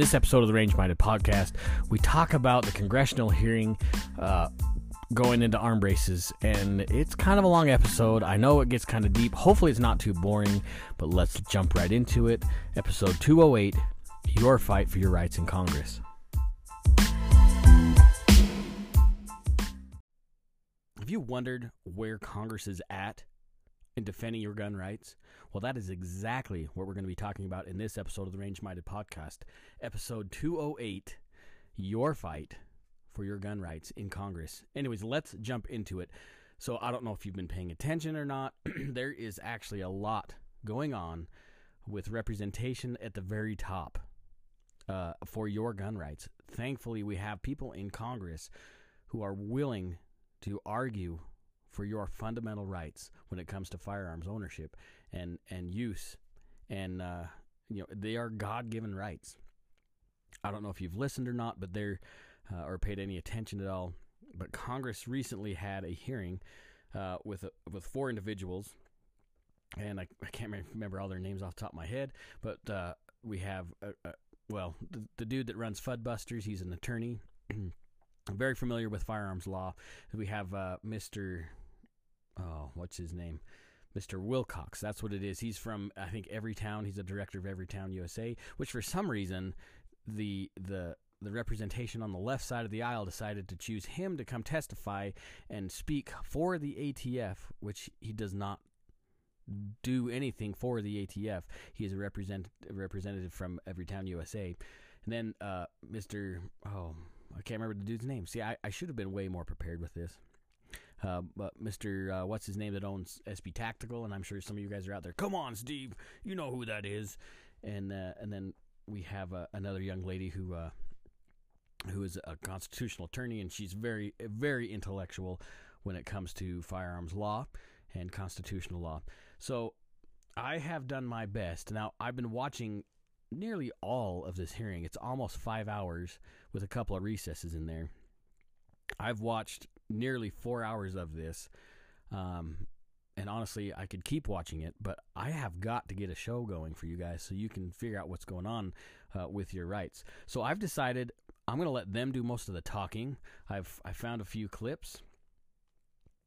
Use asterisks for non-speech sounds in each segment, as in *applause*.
this episode of the Range Minded Podcast, we talk about the congressional hearing uh, going into arm braces, and it's kind of a long episode. I know it gets kind of deep. Hopefully, it's not too boring, but let's jump right into it. Episode 208 Your Fight for Your Rights in Congress. Have you wondered where Congress is at in defending your gun rights? Well, that is exactly what we're going to be talking about in this episode of the Range Minded Podcast, episode 208 Your Fight for Your Gun Rights in Congress. Anyways, let's jump into it. So, I don't know if you've been paying attention or not. *clears throat* there is actually a lot going on with representation at the very top uh, for your gun rights. Thankfully, we have people in Congress who are willing to argue for your fundamental rights when it comes to firearms ownership and and use, and uh, you know they are God given rights. I don't know if you've listened or not, but they're uh, or paid any attention at all. But Congress recently had a hearing uh, with with four individuals, and I, I, can't remember all their names off the top of my head, but uh, we have well the, the dude that runs Fudbusters. He's an attorney. *clears throat* very familiar with firearms law. We have uh, Mr. Oh, what's his name? Mr. Wilcox. That's what it is. He's from I think Everytown. He's a director of Everytown USA, which for some reason the the the representation on the left side of the aisle decided to choose him to come testify and speak for the ATF, which he does not do anything for the ATF. He is a represent, representative from Everytown USA. And then uh, Mr. Oh, I can't remember the dude's name. See, I, I should have been way more prepared with this. Uh, but Mr. Uh, what's his name that owns SB Tactical, and I'm sure some of you guys are out there. Come on, Steve, you know who that is. And uh, and then we have uh, another young lady who uh, who is a constitutional attorney, and she's very very intellectual when it comes to firearms law and constitutional law. So I have done my best. Now I've been watching nearly all of this hearing. It's almost five hours with a couple of recesses in there. I've watched nearly four hours of this. Um, and honestly, I could keep watching it, but I have got to get a show going for you guys so you can figure out what's going on uh, with your rights. So I've decided I'm going to let them do most of the talking. I've I found a few clips,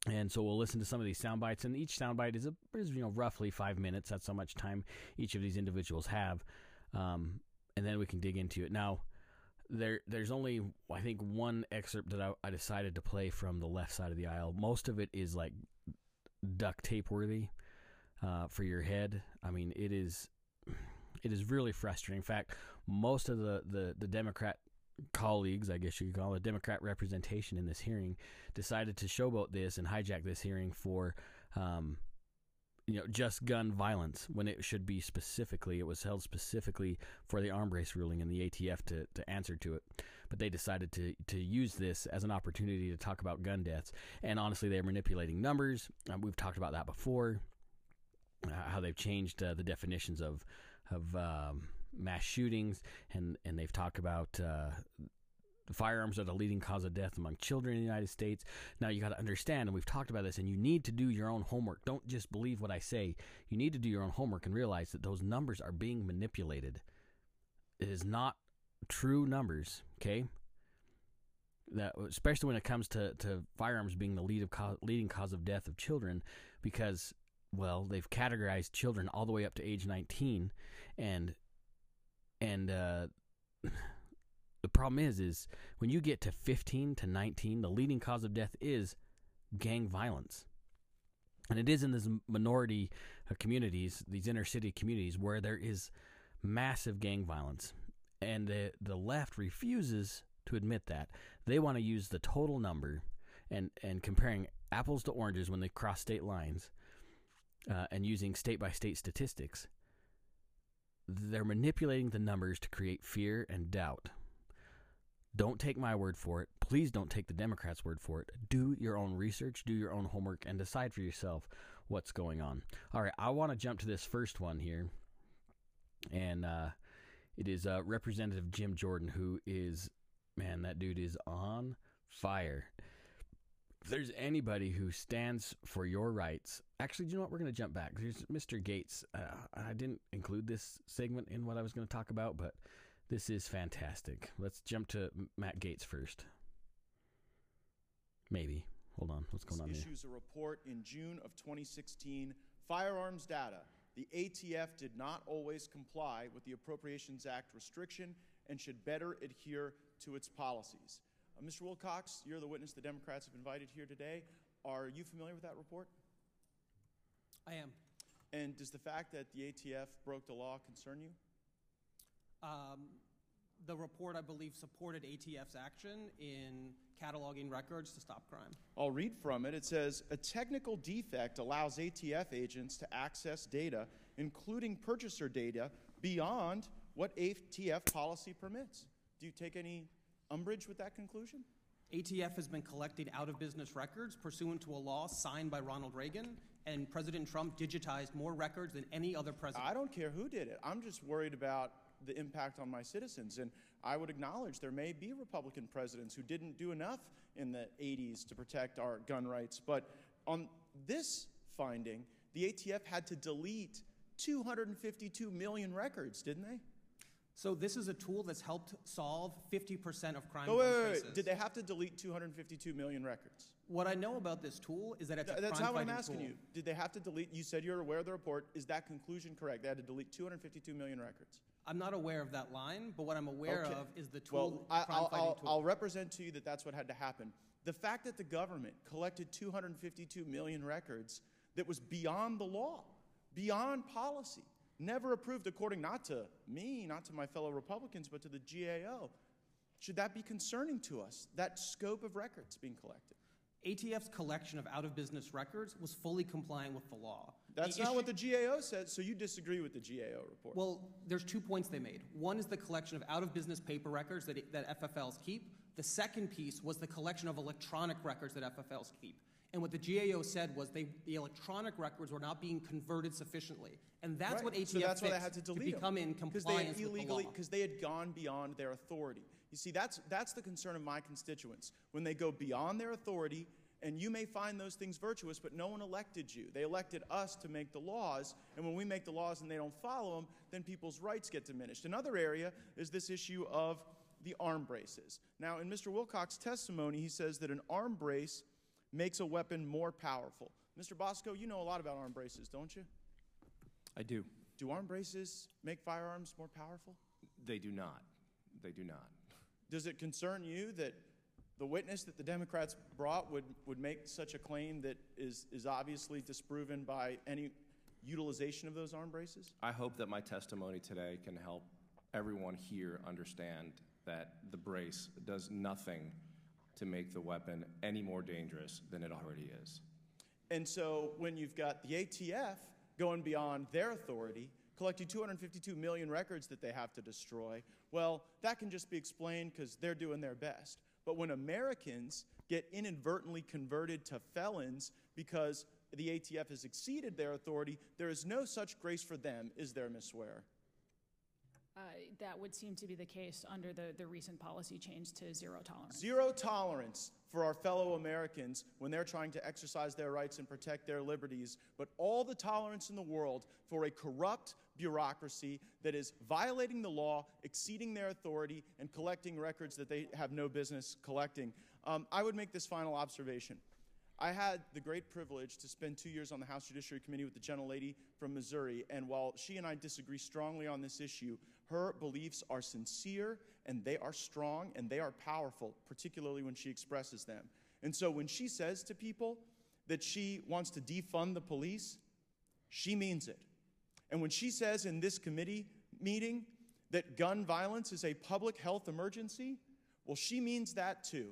and so we'll listen to some of these sound bites. And each sound bite is, a, is you know roughly five minutes. That's how much time each of these individuals have, um, and then we can dig into it. Now, there there's only I think one excerpt that I, I, decided to play from the left side of the aisle. Most of it is like duct tape worthy uh, for your head. I mean, it is it is really frustrating. In fact, most of the the, the Democrat colleagues, I guess you could call it, Democrat representation in this hearing, decided to showboat this and hijack this hearing for um, you know just gun violence when it should be specifically it was held specifically for the arm brace ruling and the ATF to, to answer to it. But they decided to to use this as an opportunity to talk about gun deaths. And honestly they're manipulating numbers. Um, we've talked about that before uh, how they've changed uh, the definitions of of um, mass shootings. And and they've talked about uh, firearms are the leading cause of death among children in the United States. Now you got to understand, and we've talked about this, and you need to do your own homework. Don't just believe what I say. You need to do your own homework and realize that those numbers are being manipulated. It is not true numbers, okay? That especially when it comes to, to firearms being the lead of co- leading cause of death of children, because well they've categorized children all the way up to age 19, and and uh, the problem is, is when you get to 15 to 19, the leading cause of death is gang violence. And it is in these minority uh, communities, these inner city communities, where there is massive gang violence. And the, the left refuses to admit that. They want to use the total number and, and comparing apples to oranges when they cross state lines uh, and using state by state statistics. They're manipulating the numbers to create fear and doubt. Don't take my word for it. Please don't take the Democrats' word for it. Do your own research, do your own homework, and decide for yourself what's going on. All right, I want to jump to this first one here. And uh, it is uh, Representative Jim Jordan, who is, man, that dude is on fire. If there's anybody who stands for your rights, actually, do you know what? We're going to jump back. There's Mr. Gaetz. Uh, I didn't include this segment in what I was going to talk about, but This is fantastic. Let's jump to Matt Gaetz first. Maybe. Hold on. What's going on here? Issues a report in June of 2016. Firearms data. The ATF did not always comply with the Appropriations Act restriction and should better adhere to its policies. Uh, Mr. Wilcox, you're the witness the Democrats have invited here today. Are you familiar with that report? I am. And does the fact that the ATF broke the law concern you? Um, the report, I believe, supported ATF's action in cataloging records to stop crime. I'll read from it. It says A technical defect allows ATF agents to access data, including purchaser data, beyond what ATF policy permits. Do you take any umbrage with that conclusion? ATF has been collecting out of business records pursuant to a law signed by Ronald Reagan, and President Trump digitized more records than any other president. I don't care who did it. I'm just worried about the impact on my citizens. And I would acknowledge there may be Republican presidents who didn't do enough in the 80s to protect our gun rights. But on this finding, the ATF had to delete 252 million records, didn't they? So this is a tool that's helped solve 50% of crime. Oh, wait, wait, wait. Did they have to delete 252 million records? What I know about this tool is that it's Th- a That's what I'm asking tool. you. Did they have to delete? You said you're aware of the report. Is that conclusion correct? They had to delete 252 million records. I'm not aware of that line, but what I'm aware Okay. of is the tool, Well, I, crime I'll. I'll represent to you that that's what had to happen. The fact that the government collected 252 million records that was beyond the law, beyond policy, never approved according not to me, not to my fellow Republicans, but to the GAO. Should that be concerning to us, that scope of records being collected? ATF's collection of out of business records was fully compliant with the law. That's The not issue- what the GAO said, so you disagree with the GAO report. Well, there's two points they made. One is the collection of out of business paper records that, that FFLs keep. The second piece was the collection of electronic records that FFLs keep. And what the GAO said was they, the electronic records were not being converted sufficiently. And that's Right. what ATF so that's why they had to delete them. become in Because they compliance with the illegally law. because they had gone beyond their authority. You see, that's that's the concern of my constituents. When they go beyond their authority, and you may find those things virtuous, but no one elected you. They elected us to make the laws, and when we make the laws and they don't follow them, then people's rights get diminished. Another area is this issue of the arm braces. Now, in Mr. Wilcox's testimony, he says that an arm brace makes a weapon more powerful. Mr. Bosco, you know a lot about arm braces, don't you? I do. Do arm braces make firearms more powerful? They do not. They do not. Does it concern you that the witness that the Democrats brought would, would make such a claim that is, is obviously disproven by any utilization of those arm braces? I hope that my testimony today can help everyone here understand that the brace does nothing to make the weapon any more dangerous than it already is. And so when you've got the ATF going beyond their authority, collecting 252 million records that they have to destroy, well, that can just be explained because they're doing their best. But when Americans get inadvertently converted to felons because the ATF has exceeded their authority, there is no such grace for them, is there, Ms. Swearer? Uh, That would seem to be the case under the, the recent policy change to zero tolerance. Zero tolerance for our fellow Americans when they're trying to exercise their rights and protect their liberties, but all the tolerance in the world for a corrupt bureaucracy that is violating the law, exceeding their authority, and collecting records that they have no business collecting. Um, I would make this final observation. I had the great privilege to spend two years on the House Judiciary Committee with the gentlelady from Missouri, and while she and I disagree strongly on this issue, her beliefs are sincere and they are strong and they are powerful, particularly when she expresses them. And so when she says to people that she wants to defund the police, she means it. And when she says in this committee meeting that gun violence is a public health emergency, well, she means that too.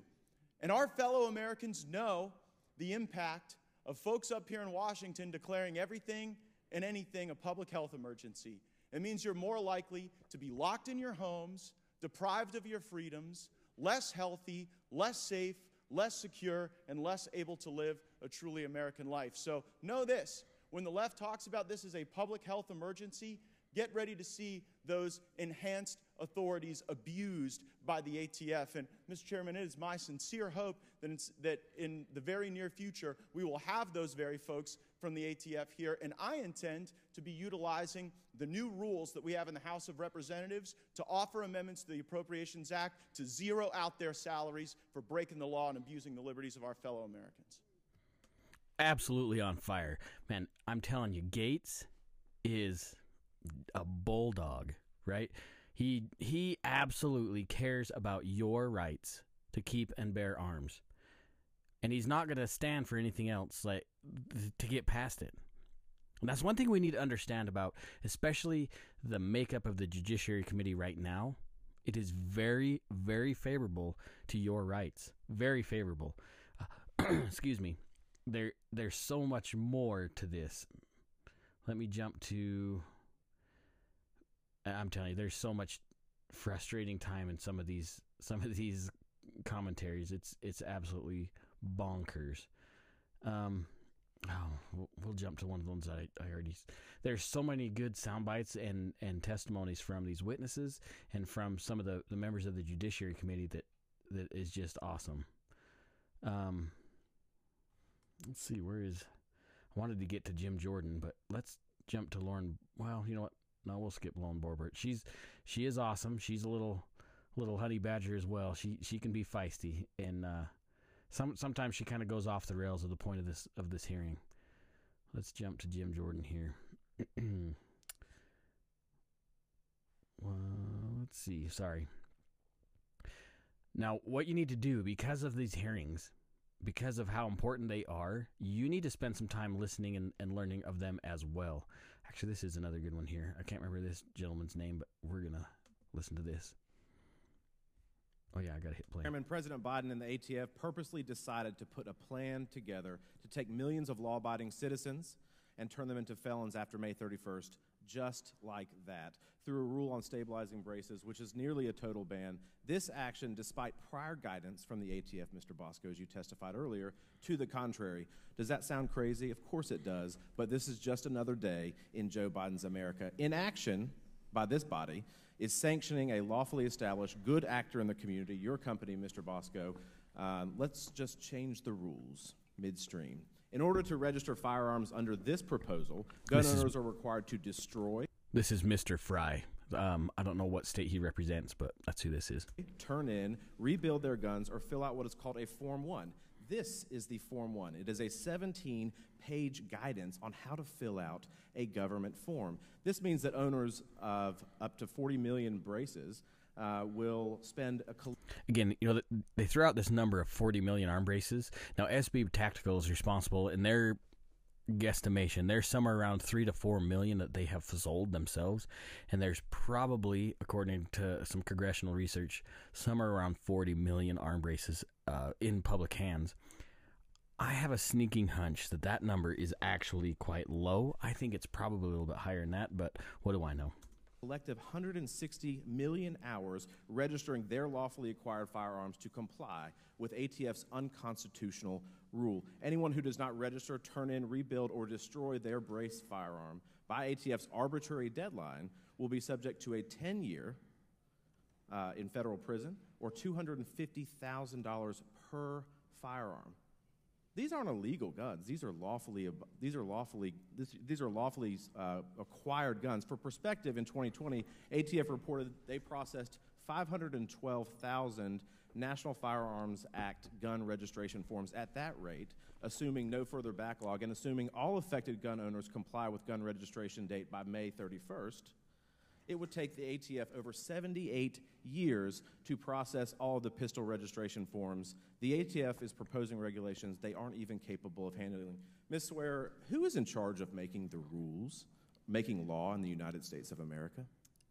And our fellow Americans know the impact of folks up here in Washington declaring everything and anything a public health emergency. It means you're more likely to be locked in your homes, deprived of your freedoms, less healthy, less safe, less secure, and less able to live a truly American life. So know this when the left talks about this as a public health emergency, get ready to see those enhanced authorities abused by the ATF. And, Mr. Chairman, it is my sincere hope that, that in the very near future, we will have those very folks from the ATF here. And I intend to be utilizing the new rules that we have in the House of Representatives to offer amendments to the Appropriations Act to zero out their salaries for breaking the law and abusing the liberties of our fellow Americans. Absolutely on fire. Man, I'm telling you, Gaetz is a bulldog, right? He he absolutely cares about your rights to keep and bear arms. And he's not going to stand for anything else like to get past it. And that's one thing we need to understand about especially the makeup of the Judiciary Committee right now. It is very very favorable to your rights. Very favorable. Uh, *clears throat* excuse me. There there's so much more to this. Let me jump to I'm telling you, there's so much frustrating time in some of these some of these commentaries. It's it's absolutely bonkers. Um, oh, we'll, jump to one of the ones I, I already. There's so many good sound bites and and testimonies from these witnesses and from some of the the members of the Judiciary Committee that that is just awesome. Um, let's see, where is? I wanted to get to Jim Jordan, but let's jump to Lauren. Well, you know what? No, we'll skip Lauren Boebert. She's she is awesome. She's a little little honey badger as well. She she can be feisty and uh, some sometimes she kind of goes off the rails of the point of this of this hearing. Let's jump to Jim Jordan here. *clears throat* well, let's see. Sorry. Now, what you need to do because of these hearings, because of how important they are, you need to spend some time listening and, and learning of them as well. Actually, this is another good one here. I can't remember this gentleman's name, but we're going to listen to this. Oh, yeah, I got to hit play. Chairman, President Biden and the ATF purposely decided to put a plan together to take millions of law abiding citizens and turn them into felons after May 31st, just like that, through a rule on stabilizing braces, which is nearly a total ban. This action, despite prior guidance from the ATF, Mr. Bosco, as you testified earlier, to the contrary. Does that sound crazy? Of course it does, but this is just another day in Joe Biden's America. In action by this body is sanctioning a lawfully established good actor in the community, your company, Mr. Bosco. Um, let's just change the rules midstream. In order to register firearms under this proposal, gun This is- owners are required to destroy, This is Mr. Fry. Um, I don't know what state he represents, but that's who this is. turn in, rebuild their guns, or fill out what is called a Form 1. This is the Form 1. It is a 17 page guidance on how to fill out a government form. This means that owners of up to 40 million braces uh, will spend a Again, you know, they threw out this number of 40 million arm braces. Now, SB Tactical is responsible in their guesstimation. There's somewhere around three to four million that they have sold themselves, and there's probably, according to some congressional research, somewhere around 40 million arm braces uh, in public hands. I have a sneaking hunch that that number is actually quite low. I think it's probably a little bit higher than that, but what do I know? Collective 160 million hours registering their lawfully acquired firearms to comply with ATF's unconstitutional rule. Anyone who does not register, turn in, rebuild, or destroy their brace firearm by ATF's arbitrary deadline will be subject to a 10 year uh, in federal prison or $250,000 per firearm. These aren't illegal guns. These are lawfully. These are lawfully. This, these are lawfully uh, acquired guns. For perspective, in 2020, ATF reported they processed 512,000 National Firearms Act gun registration forms at that rate, assuming no further backlog and assuming all affected gun owners comply with gun registration date by May 31st it would take the ATF over 78 years to process all the pistol registration forms. The ATF is proposing regulations they aren't even capable of handling. Ms. Swearer, who is in charge of making the rules, making law in the United States of America?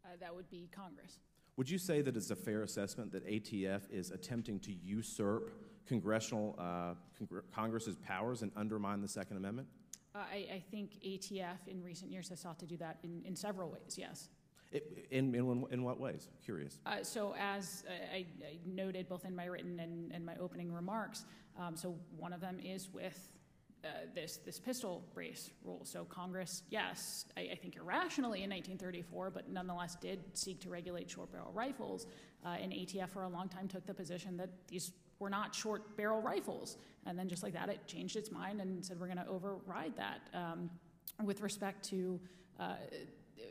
Uh, that would be Congress. Would you say that it's a fair assessment that ATF is attempting to usurp congressional uh, Congre- Congress's powers and undermine the Second Amendment? Uh, I, I think ATF in recent years has sought to do that in, in several ways, yes. It, in, in, in what ways? Curious. Uh, so, as I, I noted both in my written and, and my opening remarks, um, so one of them is with uh, this this pistol brace rule. So Congress, yes, I, I, think irrationally in 1934, but nonetheless did seek to regulate short barrel rifles. Uh, and ATF for a long time took the position that these were not short barrel rifles. And then just like that, it changed its mind and said we're going to override that. Um, with respect to uh,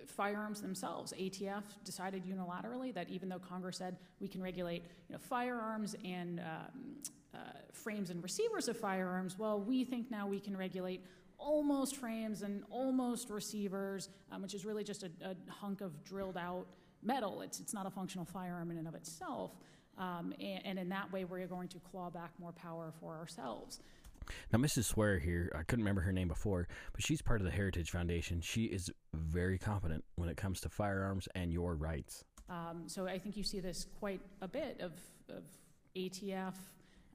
firearms themselves, ATF decided unilaterally that even though Congress said we can regulate you know, firearms and um, uh, frames and receivers of firearms, well, we think now we can regulate almost frames and almost receivers, um, which is really just a, a, hunk of drilled out metal. It's, it's not a functional firearm in and of itself. Um, and, and, in that way, we're going to claw back more power for ourselves. Now, Mrs. Swearer here, I couldn't remember her name before, but she's part of the Heritage Foundation. She is very competent when it comes to firearms and your rights. Um, so I think you see this quite a bit of, of ATF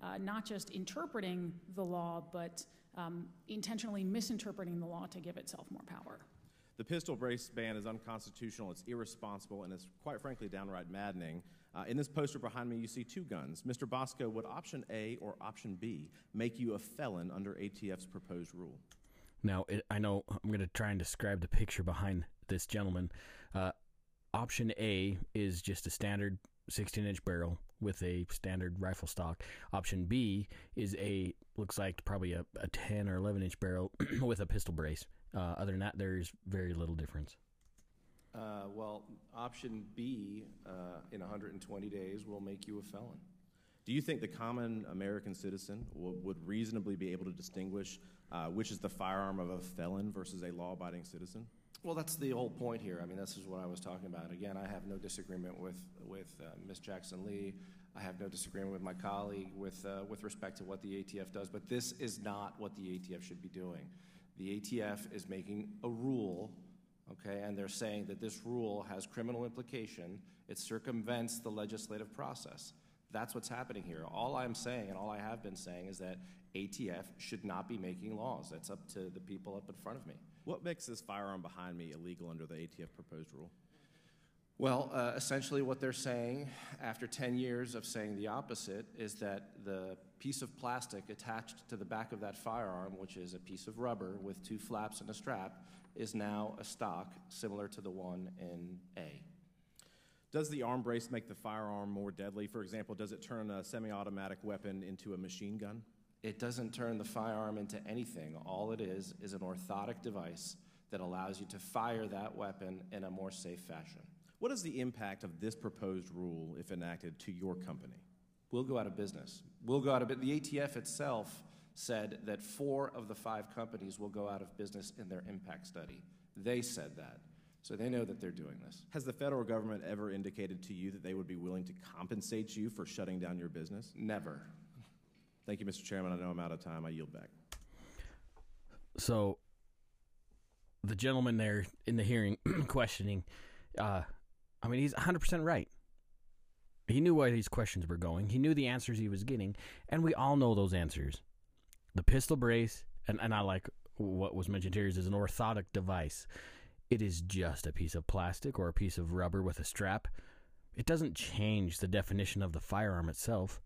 uh, not just interpreting the law, but um, intentionally misinterpreting the law to give itself more power. The pistol brace ban is unconstitutional, it's irresponsible, and it's quite frankly downright maddening. Uh, in this poster behind me, you see two guns. Mr. Bosco, would option A or option B make you a felon under ATF's proposed rule? Now, it, I know I'm going to try and describe the picture behind this gentleman. Uh, option A is just a standard 16 inch barrel with a standard rifle stock. Option B is a looks like probably a, a 10 or 11 inch barrel *clears throat* with a pistol brace. Uh, other than that, there's very little difference. Uh, well, option B uh, in 120 days will make you a felon. Do you think the common American citizen w- would reasonably be able to distinguish uh, which is the firearm of a felon versus a law abiding citizen? Well, that's the whole point here. I mean, this is what I was talking about. Again, I have no disagreement with with uh, Ms. Jackson Lee. I have no disagreement with my colleague with uh, with respect to what the ATF does. But this is not what the ATF should be doing. The ATF is making a rule, okay, and they're saying that this rule has criminal implication. It circumvents the legislative process. That's what's happening here. All I'm saying, and all I have been saying, is that ATF should not be making laws. That's up to the people up in front of me. What makes this firearm behind me illegal under the ATF proposed rule? Well, uh, essentially, what they're saying, after 10 years of saying the opposite, is that the piece of plastic attached to the back of that firearm, which is a piece of rubber with two flaps and a strap, is now a stock similar to the one in A. Does the arm brace make the firearm more deadly? For example, does it turn a semi automatic weapon into a machine gun? It doesn't turn the firearm into anything. All it is is an orthotic device that allows you to fire that weapon in a more safe fashion. What is the impact of this proposed rule, if enacted, to your company? We'll go out of business. We'll go out of business. The ATF itself said that four of the five companies will go out of business in their impact study. They said that. So they know that they're doing this. Has the federal government ever indicated to you that they would be willing to compensate you for shutting down your business? Never. Thank you, Mr. Chairman. I know I'm out of time. I yield back. So, the gentleman there in the hearing *clears throat* questioning, uh, I mean, he's 100% right. He knew where these questions were going. He knew the answers he was getting, and we all know those answers. The pistol brace, and, and I like what was mentioned here, is an orthotic device. It is just a piece of plastic or a piece of rubber with a strap. It doesn't change the definition of the firearm itself.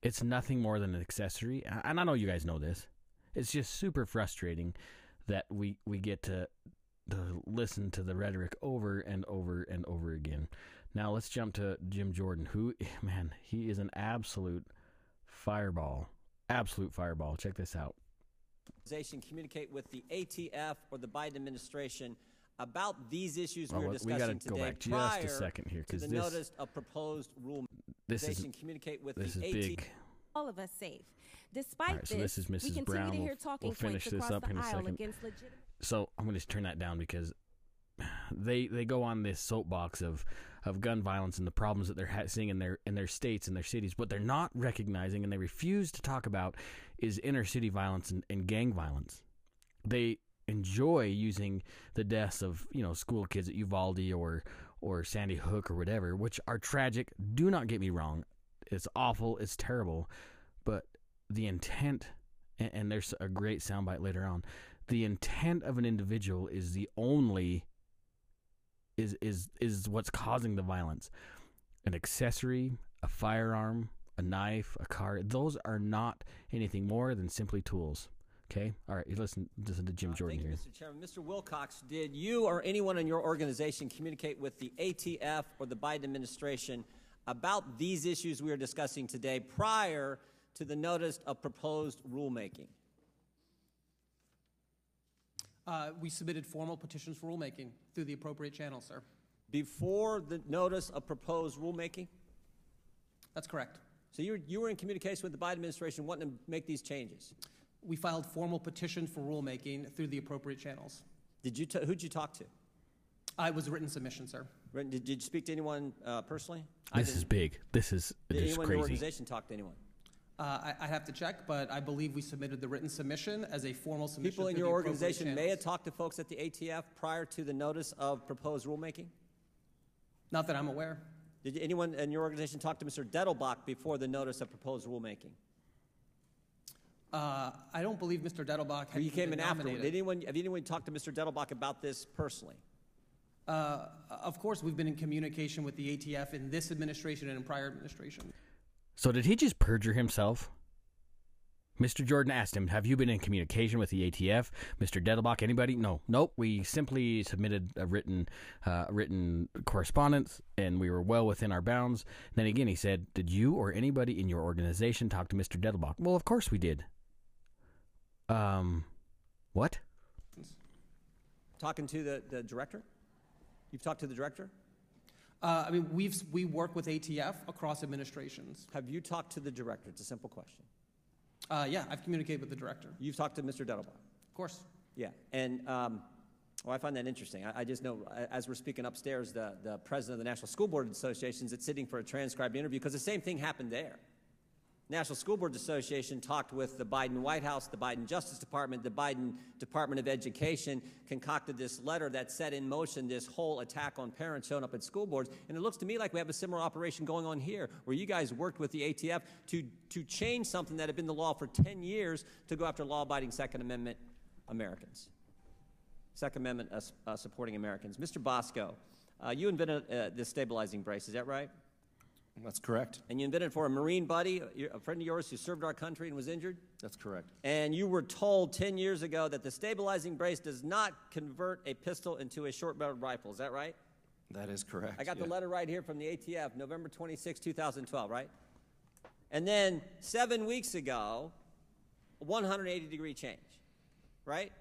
It's nothing more than an accessory. And I know you guys know this. It's just super frustrating that we, we get to, to listen to the rhetoric over and over and over again. Now let's jump to Jim Jordan, who, *laughs* man, he is an absolute fireball. Absolute fireball. Check this out. Communicate with the ATF or the Biden administration about these issues well, we are discussing we today. Go back just a second here because this notice of proposed rule. This is communicate with this the is big. All of us safe. Despite right, this, so this is Mrs. we continue Brown. to hear we'll, talking we'll finish points this up in a second. So I'm going to turn that down because they they go on this soapbox of of gun violence and the problems that they're ha- seeing in their in their states and their cities. What they're not recognizing and they refuse to talk about is inner city violence and, and gang violence. They enjoy using the deaths of you know school kids at Uvalde or or Sandy Hook or whatever, which are tragic. Do not get me wrong; it's awful, it's terrible, but the intent, and, and there's a great soundbite later on. The intent of an individual is the only is is is what's causing the violence. An accessory, a firearm, a knife, a car; those are not anything more than simply tools. Okay. All right. Listen. Listen to Jim Uh, Jordan Thank here. Mr. Chairman. Mr. Wilcox, did you or anyone in your organization communicate with the ATF or the Biden administration about these issues we are discussing today prior to the notice of proposed rulemaking? Uh, we submitted formal petitions for rulemaking through the appropriate channels, sir. Before the notice of proposed rulemaking? That's correct. So you were, you were in communication with the Biden administration wanting to make these changes. We filed formal petitions for rulemaking through the appropriate channels. Did you t- who'd you talk to? I was a written submission, sir. Did, did you speak to anyone uh, personally? This is big. This is Did just anyone in your organization talk to anyone? Uh, I, I have to check, but I believe we submitted the written submission as a formal submission. People in your organization may have talked to folks at the ATF prior to the notice of proposed rulemaking? Not that I'm aware. Did anyone in your organization talk to Mr. Dettelbach before the notice of proposed rulemaking? Uh, I don't believe Mr. Dettelbach had Or you came been in afterward. Did anyone, have anyone talked to Mr. Dettelbach about this personally? Uh, of course, we've been in communication with the ATF in this administration and in prior administration. So did he just perjure himself? Mr. Jordan asked him, "Have you been in communication with the ATF, Mr. Dettelbach? Anybody? No, nope. We simply submitted a written, uh, written correspondence, and we were well within our bounds." Then again, he said, "Did you or anybody in your organization talk to Mr. Dettelbach?" Well, of course we did. Um, what? Talking to the, the director? You've talked to the director? Uh, I mean, we've we work with ATF across administrations. Have you talked to the director? It's a simple question. Uh, yeah, I've communicated with the director. You've talked to Mr. Dettelbach? Of course. Yeah, and um, well, I find that interesting. I, I just know, as we're speaking upstairs, the, the president of the National School Board Association is sitting for a transcribed interview because the same thing happened there. National School Boards Association talked with the Biden White House, the Biden Justice Department, the Biden Department of Education, concocted this letter that set in motion this whole attack on parents showing up at school boards. And it looks to me like we have a similar operation going on here, where you guys worked with the ATF to, to change something that had been the law for 10 years to go after law abiding Second Amendment Americans. Second Amendment uh, uh, supporting Americans. Mr. Bosco, uh, you invented uh, this stabilizing brace, is that right? That's correct. And you invented it for a Marine buddy, a a friend of yours who served our country and was injured? That's correct. And you were told 10 years ago that the stabilizing brace does not convert a pistol into a short barreled rifle. Is that right? That is correct. I got yeah. the letter right here from the ATF, November 26, 2012, right? And then seven weeks ago, 180 degree change, right?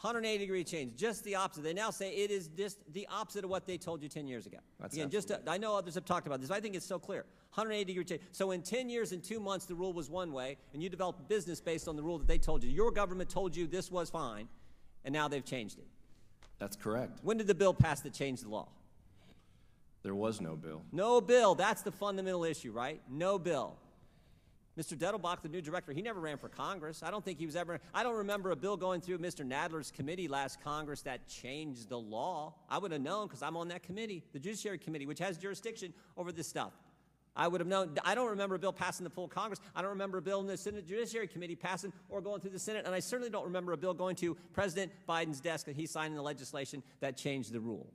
180 degree change, just the opposite. They now say it is just the opposite of what they told you 10 years ago. That's Again, just to, I know others have talked about this. but I think it's so clear. 180 degree change. So in 10 years and two months, the rule was one way, and you developed a business based on the rule that they told you. Your government told you this was fine, and now they've changed it. That's correct. When did the bill pass that changed the law? There was no bill. No bill. That's the fundamental issue, right? No bill. Mr. Dettelbach, the new director, he never ran for Congress. I don't think he was ever. I don't remember a bill going through Mr. Nadler's committee last Congress that changed the law. I would have known because I'm on that committee, the Judiciary Committee, which has jurisdiction over this stuff. I would have known. I don't remember a bill passing the full Congress. I don't remember a bill in the Senate Judiciary Committee passing or going through the Senate. And I certainly don't remember a bill going to President Biden's desk that he signed in the legislation that changed the rule.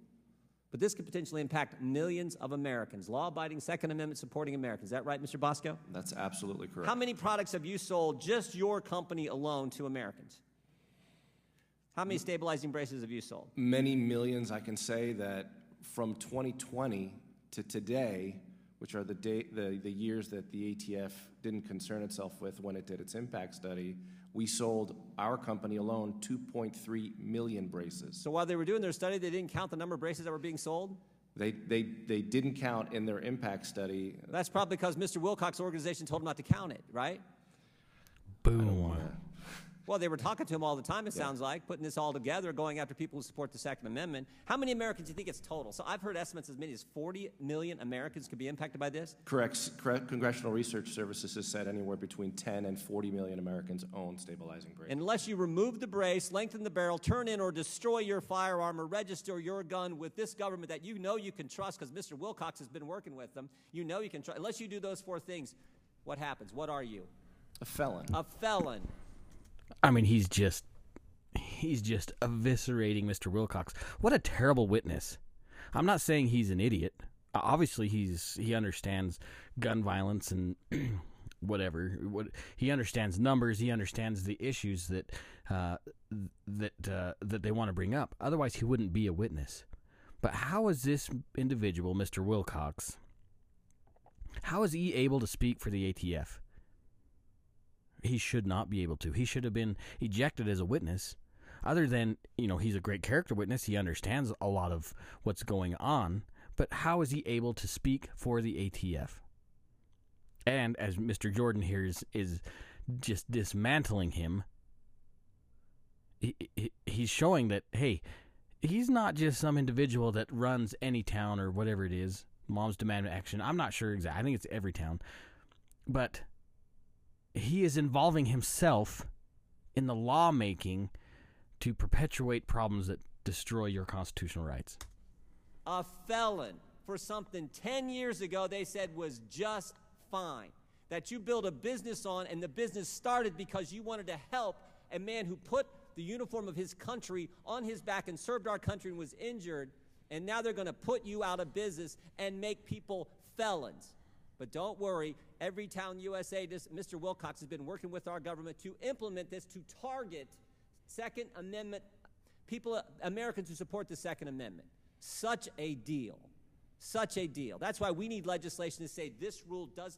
But this could potentially impact millions of Americans, law abiding, Second Amendment supporting Americans. Is that right, Mr. Bosco? That's absolutely correct. How many products have you sold, just your company alone, to Americans? How many stabilizing braces have you sold? Many millions, I can say that from 2020 to today, which are the, day, the, the years that the ATF didn't concern itself with when it did its impact study, we sold our company alone 2.3 million braces. So while they were doing their study, they didn't count the number of braces that were being sold? They, they, they didn't count in their impact study. That's probably because Mr. Wilcox's organization told them not to count it, right? Boom. Well, they were talking to him all the time, it sounds like, putting this all together, going after people who support the Second Amendment. How many Americans do you think it's total? So I've heard estimates as many as 40 million Americans could be impacted by this. Correct. Correct. Congressional Research Services has said anywhere between 10 and 40 million Americans own stabilizing braces. Unless you remove the brace, lengthen the barrel, turn in or destroy your firearm, or register your gun with this government that you know you can trust, because Mr. Wilcox has been working with them, you know you can trust. Unless you do those four things, what happens? What are you? a felon. A felon. I mean, he's just he's just eviscerating Mr. Wilcox. What a terrible witness. I'm not saying he's an idiot. Obviously, he's he understands gun violence and *clears throat* whatever. What he understands numbers. He understands the issues that uh, that uh, that they want to bring up. Otherwise, he wouldn't be a witness. But how is this individual, Mr. Wilcox? How is he able to speak for the ATF? He should not be able to. He should have been ejected as a witness. Other than, you know, he's a great character witness. He understands a lot of what's going on. But how is he able to speak for the ATF? And as Mr. Jordan here is, is just dismantling him, he, he, he's showing that, hey, he's not just some individual that runs any town or whatever it is. Moms demand action. I'm not sure exactly. I think it's every town. But he is involving himself in the lawmaking to perpetuate problems that destroy your constitutional rights. A felon for something 10 years ago they said was just fine. That you built a business on, and the business started because you wanted to help a man who put the uniform of his country on his back and served our country and was injured, and now they're going to put you out of business and make people felons. But don't worry, Everytown USA, this, Mr. Wilcox has been working with our government to implement this to target Second Amendment people, Americans who support the Second Amendment. Such a deal. Such a deal. That's why we need legislation to say this rule does.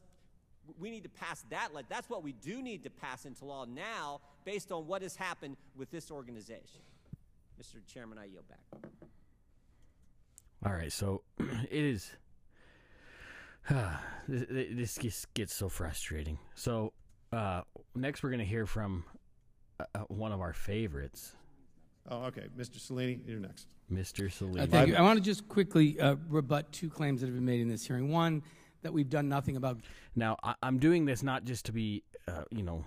We need to pass that. That's what we do need to pass into law now, based on what has happened with this organization. Mr. Chairman, I yield back. All right, so *clears throat* it is. Uh, *sighs* this just gets so frustrating. So uh, next, we're going to hear from uh, uh, one of our favorites. Oh, okay. Mr. Cicilline, you're next. Mr. Cicilline. Uh, thank you. I want to just quickly uh, rebut two claims that have been made in this hearing. One, that we've done nothing about. Now, I- am doing this not just to be, uh, you know,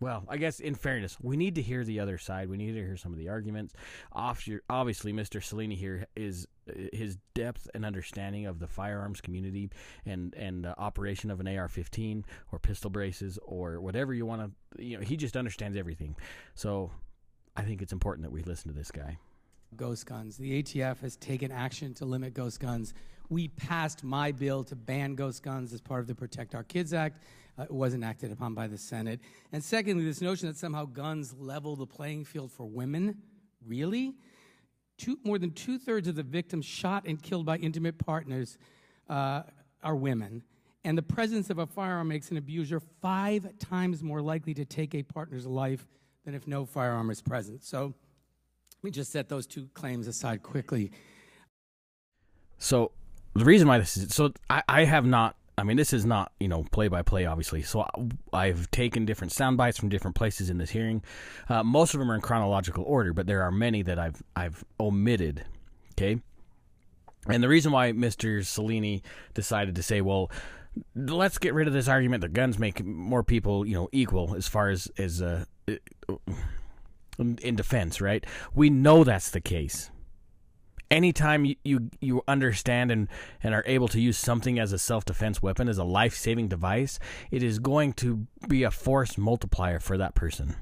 well, I guess in fairness, we need to hear the other side. We need to hear some of the arguments. Obviously, Mr. Cicilline here is his depth and understanding of the firearms community and and uh, operation of an AR-15 or pistol braces or whatever you want to. You know, he just understands everything. So, I think it's important that we listen to this guy. Ghost guns. The ATF has taken action to limit ghost guns. We passed my bill to ban ghost guns as part of the Protect Our Kids Act. Uh, it wasn't acted upon by the Senate. And secondly, this notion that somehow guns level the playing field for women. Really? Two, more than two thirds of the victims shot and killed by intimate partners uh, are women. And the presence of a firearm makes an abuser five times more likely to take a partner's life than if no firearm is present. So let me just set those two claims aside quickly. So the reason why this is so I, I have not I mean, this is not, you know, play by play, obviously. So I've taken different sound bites from different places in this hearing. Uh, most of them are in chronological order, but there are many that I've I've omitted. Okay, and the reason why Mr. Cicilline decided to say, well, let's get rid of this argument that guns make more people, you know, equal as far as as uh, in defense, right? We know that's the case anytime you, you, you understand and, and are able to use something as a self defense weapon, as a life saving device, it is going to be a force multiplier for that person.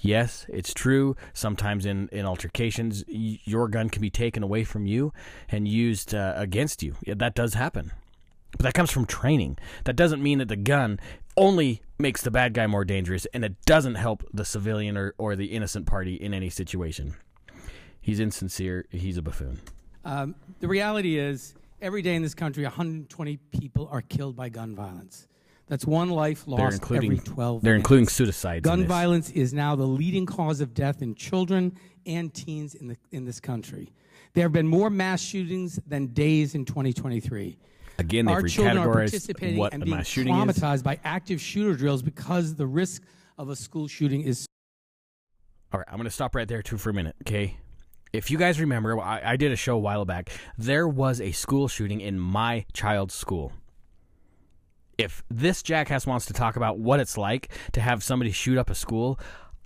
Yes, it's true. Sometimes in, in altercations, y- your gun can be taken away from you and used uh, against you. Yeah, that does happen. But that comes from training. That doesn't mean that the gun only makes the bad guy more dangerous and it doesn't help the civilian or, or the innocent party in any situation. He's insincere. He's a buffoon. Um, the reality is, every day in this country, 120 people are killed by gun violence. That's one life lost every 12 They're minutes. including suicides. Gun violence is now the leading cause of death in children and teens in, the, in this country. There have been more mass shootings than days in 2023. Again, they've Our children are participating what and being traumatized is. by active shooter drills because the risk of a school shooting is. All right, I'm going to stop right there too for a minute, okay? If you guys remember, I, I, did a show a while back. There was a school shooting in my child's school. If this jackass wants to talk about what it's like to have somebody shoot up a school,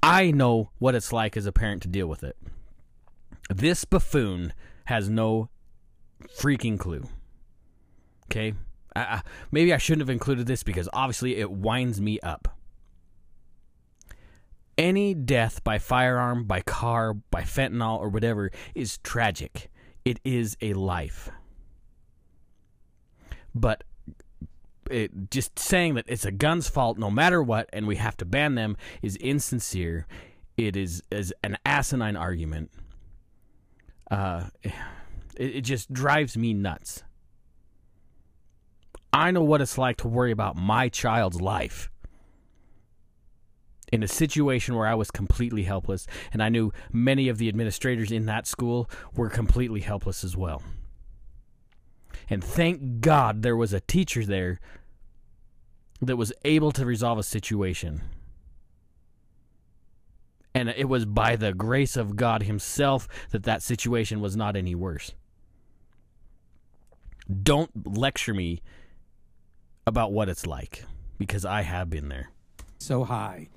I know what it's like as a parent to deal with it. This buffoon has no freaking clue. Okay? I, maybe I shouldn't have included this because obviously it winds me up any death by firearm, by car, by fentanyl, or whatever is tragic. It is a life. But it, just saying that it's a gun's fault no matter what, and we have to ban them is insincere. It is is an asinine argument. Uh, it, it just drives me nuts. I know what it's like to worry about my child's life in a situation where I was completely helpless, and I knew many of the administrators in that school were completely helpless as well. And thank God there was a teacher there that was able to resolve a situation. And it was by the grace of God Himself that that situation was not any worse. Don't lecture me about what it's like because I have been there. So high.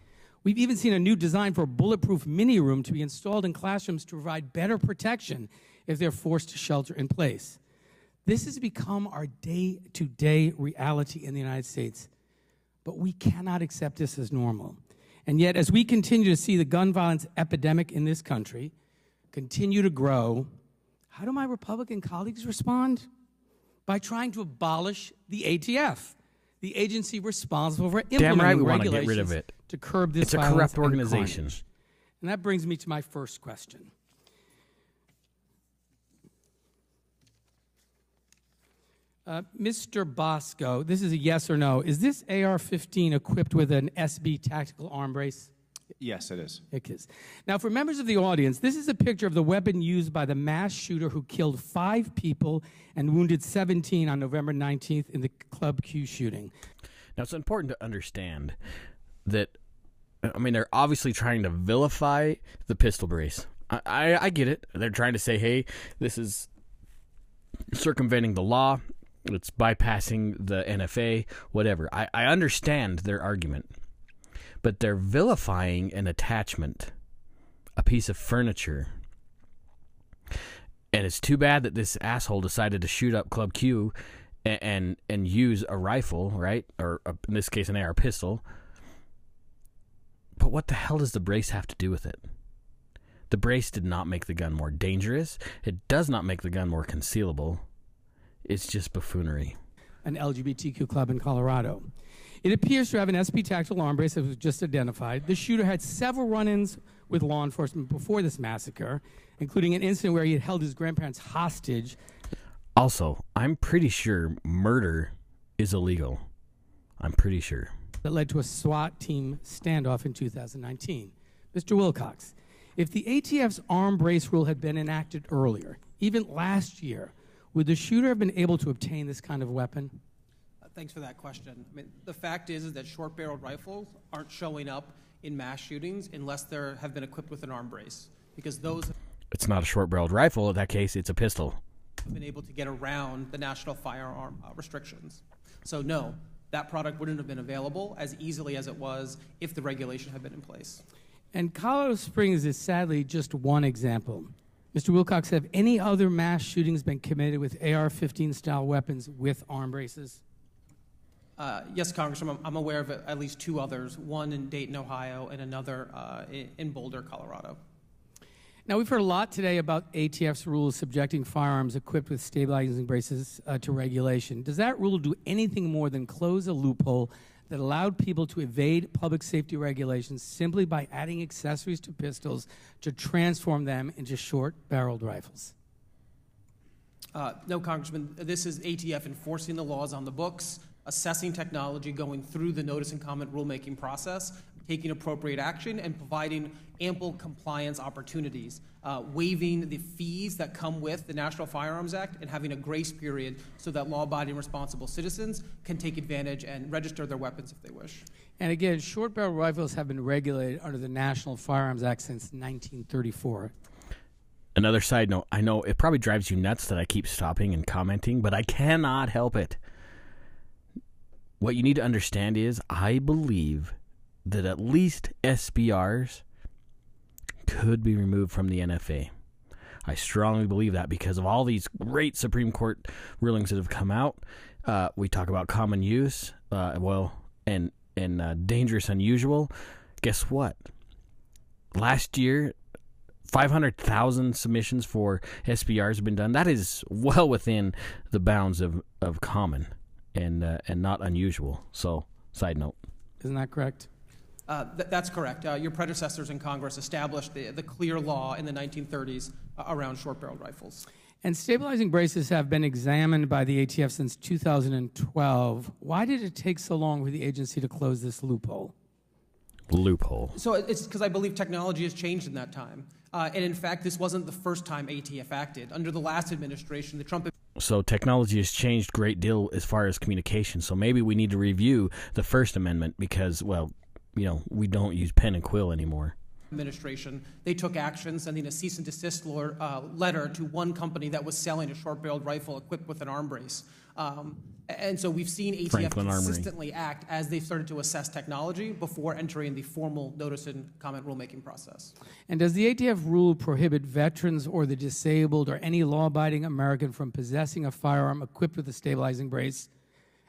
We've even seen a new design for a bulletproof mini room to be installed in classrooms to provide better protection if they're forced to shelter in place. This has become our day to day reality in the United States, but we cannot accept this as normal. And yet, as we continue to see the gun violence epidemic in this country continue to grow, how do my Republican colleagues respond? By trying to abolish the ATF, the agency responsible for implementing Damn right we want to regulations get rid of it. To curb this It's a corrupt organization. carnage. And that brings me to my first question. Uh, Mr. Bosco, this is a yes or no. Is this AR 15 equipped with an SB tactical arm brace? Yes, it is. It is. Now, for members of the audience, this is a picture of the weapon used by the mass shooter who killed five people and wounded 17 on November 19th in the Club Q shooting. Now, it's important to understand that, I mean, they're obviously trying to vilify the pistol brace. I, I, I get it. They're trying to say, hey, this is circumventing the law, it's bypassing the NFA, whatever. I, I understand their argument, but they're vilifying an attachment, a piece of furniture. And it's too bad that this asshole decided to shoot up Club Q and and, and use a rifle, right? Or uh in this case, an AR pistol. But what the hell does the brace have to do with it? The brace did not make the gun more dangerous. It does not make the gun more concealable. It's just buffoonery. an LGBTQ club in Colorado. It appears to have an SB tactical arm brace that was just identified. The shooter had several run ins with law enforcement before this massacre, including an incident where he had held his grandparents hostage. Also, I'm pretty sure murder is illegal. I'm pretty sure. That led to a SWAT team standoff in 2019. Mr. Wilcox, if the ATF's arm brace rule had been enacted earlier, even last year, would the shooter have been able to obtain this kind of weapon? Uh, Thanks for that question. I mean, the fact is, is that short-barreled rifles aren't showing up in mass shootings unless they have been equipped with an arm brace, because those It's not a short barreled rifle. In that case, it's a pistol. have been able to get around the national firearm uh, restrictions. So no, that product wouldn't have been available as easily as it was if the regulation had been in place. And Colorado Springs is sadly just one example. Mr. Wilcox, have any other mass shootings been committed with AR 15 style weapons with arm braces? Uh, yes, Congressman, I'm, I'm aware of at least two others, one in Dayton, Ohio, and another uh, in, in Boulder, Colorado. Now, we've heard a lot today about ATF's rules subjecting firearms equipped with stabilizing braces uh, to regulation. Does that rule do anything more than close a loophole that allowed people to evade public safety regulations simply by adding accessories to pistols to transform them into short barreled rifles? Uh, no, Congressman, this is ATF enforcing the laws on the books, assessing technology, going through the notice and comment rulemaking process, taking appropriate action, and providing ample compliance opportunities, uh, waiving the fees that come with the National Firearms Act, and having a grace period so that law abiding responsible citizens can take advantage and register their weapons if they wish. And again, short barrel rifles have been regulated under the National Firearms Act since 1934. Another side note I know it probably drives you nuts that I keep stopping and commenting, but I cannot help it. What you need to understand is I believe that at least SBRs could be removed from the NFA. I strongly believe that because of all these great Supreme Court rulings that have come out. Uh, we talk about common use, uh, well, and and uh, dangerous, unusual. Guess what? Last year, 500,000 submissions for SBRs have been done. That is well within the bounds of, of common. and uh, and not unusual. So, side note. Isn't that correct? Uh, th- that's correct. Uh, your predecessors in Congress established the, the clear law in the 1930s uh, around short barreled rifles. And stabilizing braces have been examined by the ATF since 2012. Why did it take so long for the agency to close this loophole? Loophole. So it's because I believe technology has changed in that time. Uh, and in fact, this wasn't the first time ATF acted. Under the last administration, the Trump So technology has changed a great deal as far as communication. So maybe we need to review the First Amendment because, well, you know, we don't use pen and quill anymore. administration, they took action, sending a cease and desist lor- uh, letter to one company that was selling a short-barreled rifle equipped with an arm brace. Um, and so we've seen ATF Franklin Armory. consistently act as they've started to assess technology before entering the formal notice and comment rulemaking process. And does the ATF rule prohibit veterans or the disabled or any law abiding American from possessing a firearm equipped with a stabilizing brace?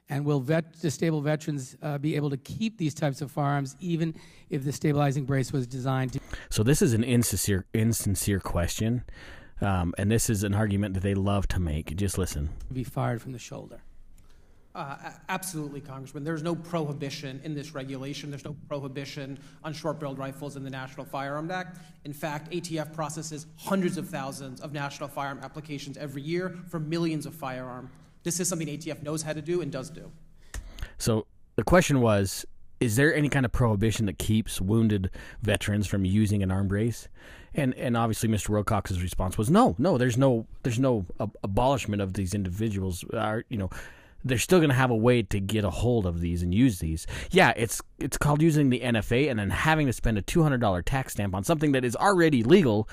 And will vet- disabled veterans uh, be able to keep these types of firearms even if the stabilizing brace was designed to So this is an insincere, insincere question, um, and this is an argument that they love to make. Just listen. be fired from the shoulder? Uh, absolutely, Congressman. There's no prohibition in this regulation. There's no prohibition on short-barreled rifles in the National Firearm Act. In fact, ATF processes hundreds of thousands of national firearm applications every year for millions of firearm. This is something ATF knows how to do and does do. So the question was: Is there any kind of prohibition that keeps wounded veterans from using an arm brace? And and obviously, Mr. Wilcox's response was no, no. There's no there's no ab- abolishment of these individuals. Are you know? They're still going to have a way to get a hold of these and use these. Yeah, it's it's called using the NFA and then having to spend a two hundred dollar tax stamp on something that is already legal,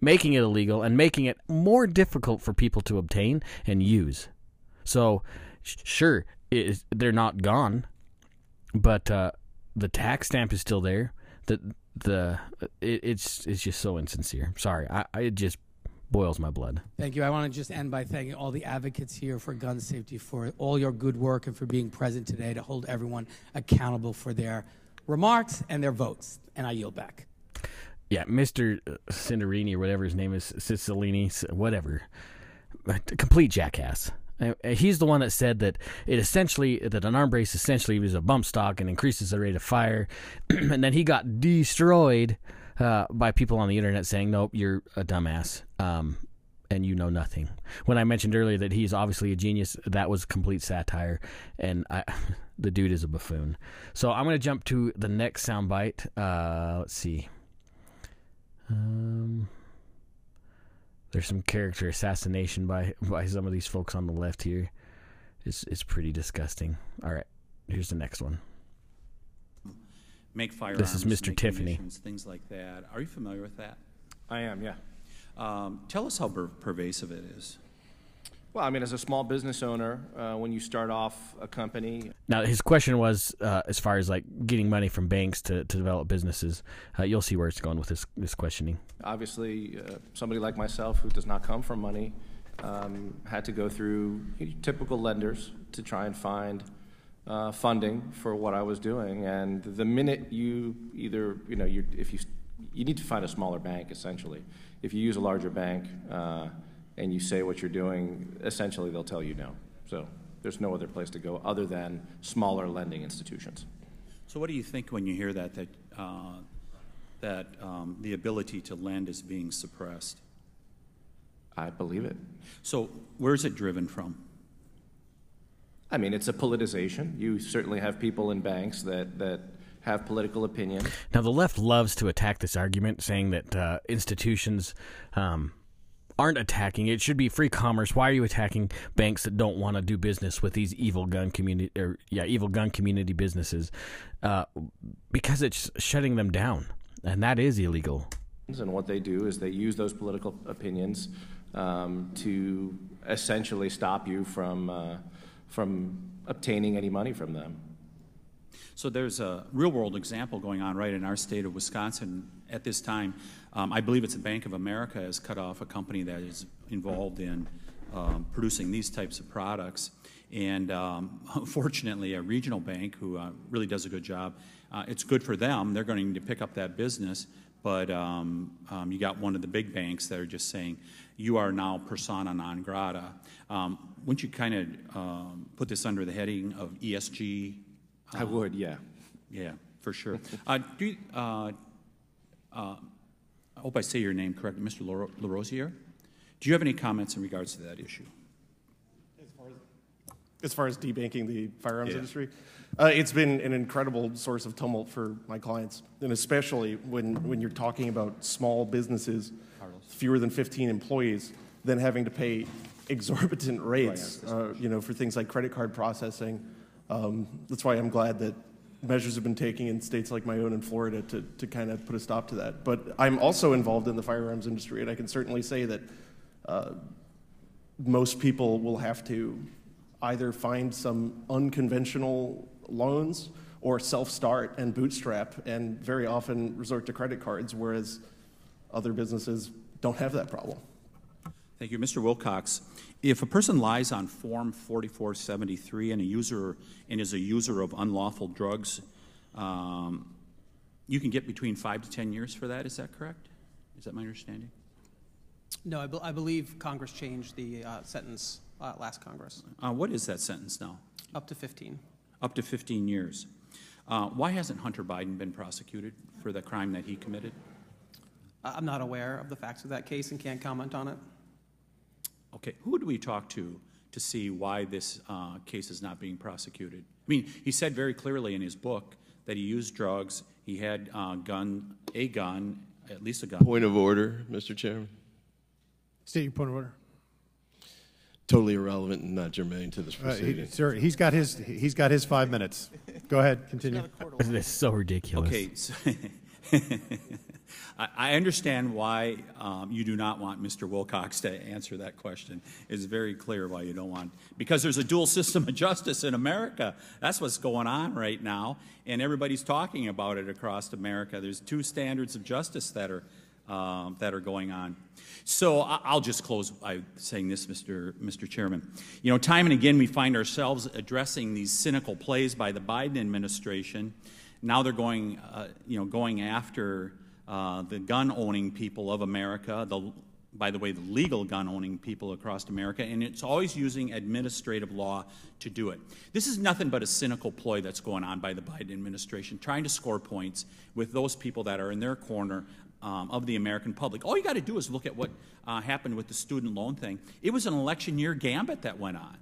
making it illegal and making it more difficult for people to obtain and use. So, sh- sure, is, they're not gone, but uh, the tax stamp is still there. The the it, it's it's just so insincere. Sorry, I, I it just boils my blood. Thank you. I want to just end by thanking all the advocates here for gun safety for all your good work and for being present today to hold everyone accountable for their remarks and their votes. And I yield back. Yeah, Mister Cinderini or whatever his name is, Cicilline, whatever, a complete jackass. Uh, He's the one that said that it essentially that an arm brace essentially was a bump stock and increases the rate of fire, *clears throat* and then he got destroyed uh, by people on the internet saying, "Nope, you're a dumbass." Um, and you know nothing. When I mentioned earlier that he's obviously a genius, that was complete satire, and I, *laughs* the dude is a buffoon. So I'm going to jump to the next soundbite. Uh, let's see. Um, there's some character assassination by *laughs* by some of these folks on the left here. It's it's pretty disgusting. All right, here's the next one. make firearms. This is Mr. Tiffany. Things like that. Are you familiar with that? I am, yeah. Um, tell us how per- pervasive it is. Well, I mean, as a small business owner, uh, when you start off a company, Now his question was uh, as far as like getting money from banks to, to develop businesses. Uh, you'll see where it's going with this this questioning. obviously, uh, somebody like myself who does not come from money um, had to go through typical lenders to try and find uh, funding for what I was doing. And the minute you either, you know, you if you you need to find a smaller bank essentially. If you use a larger bank uh, and you say what you're doing, essentially they'll tell you no. So there's no other place to go other than smaller lending institutions. So, what do you think when you hear that that uh, that um, the ability to lend is being suppressed? I believe it. So, where's it driven from? I mean, it's a politicization. You certainly have people in banks that, that have political opinion. Now the left loves to attack this argument, saying that uh, institutions um, aren't attacking. It should be free commerce. Why are you attacking banks that don't want to do business with these evil gun community or yeah, evil gun community businesses? Uh, because it's shutting them down, and that is illegal. And what they do is they use those political opinions um, to essentially stop you from, uh, from obtaining any money from them. So there's a real-world example going on right in our state of Wisconsin at this time. Um, I believe it's the Bank of America has cut off a company that is involved in um, producing these types of products. And um, *laughs* fortunately, a regional bank who uh, really does a good job, uh, it's good for them. They're going to need to pick up that business. but um, um, you got one of the big banks that are just saying, you are now persona non grata. Um, wouldn't you kind of um, put this under the heading of ESG? I would, yeah. Yeah, for sure. uh, do you, uh, uh, I hope I say your name correctly, Mr. Laro- LaRosiere. Do you have any comments in regards to that issue? As far as debanking the firearms Yeah. industry, uh, it's been an incredible source of tumult for my clients, and especially when, when you're talking about small businesses, fewer than 15 employees, then having to pay exorbitant rates, uh, you know, for things like credit card processing. Um, that's why I'm glad that measures have been taken in states like my own in Florida to, to kind of put a stop to that. But I'm also involved in the firearms industry, and I can certainly say that uh, most people will have to either find some unconventional loans or self-start and bootstrap and very often resort to credit cards whereas other businesses don't have that problem Thank you. Mr. Wilcox, if a person lies on Form 4473 and a user and is a user of unlawful drugs, um, you can get between five to 10 years for that. Is that correct? Is that my understanding? No, I, be- I believe Congress changed the uh, sentence uh, last Congress, Uh, what is that sentence now? up to 15. Up to 15 years. Uh, why hasn't Hunter Biden been prosecuted for the crime that he committed? I'm not aware of the facts of that case and can't comment on it. Okay, who do we talk to to see why this uh, case is not being prosecuted? I mean, he said very clearly in his book that he used drugs, he had uh, gun, a gun, at least a gun. Point of order, Mr. Chairman. State your point of order. Totally irrelevant and not germane to this Uh, he, proceeding. sir, he's got his he's got his five minutes. Go ahead, continue. This is so ridiculous. Okay, so *laughs* I, understand why um, you do not want Mr. Wilcox to answer that question. It's very clear why you don't want, because there's a dual system of justice in America. That's what's going on right now, and everybody's talking about it across America. There's two standards of justice that are um, that are going on. So I'll just close by saying this, Mr. Mr. Chairman. You know, time and again we find ourselves addressing these cynical plays by the Biden administration. Now they're going, uh, you know, going after uh, the gun-owning people of America. The, by the way, the legal gun-owning people across America, and it's always using administrative law to do it. This is nothing but a cynical ploy that's going on by the Biden administration, trying to score points with those people that are in their corner um, of the American public. All you got to do is look at what uh, happened with the student loan thing. It was an election year gambit that went on.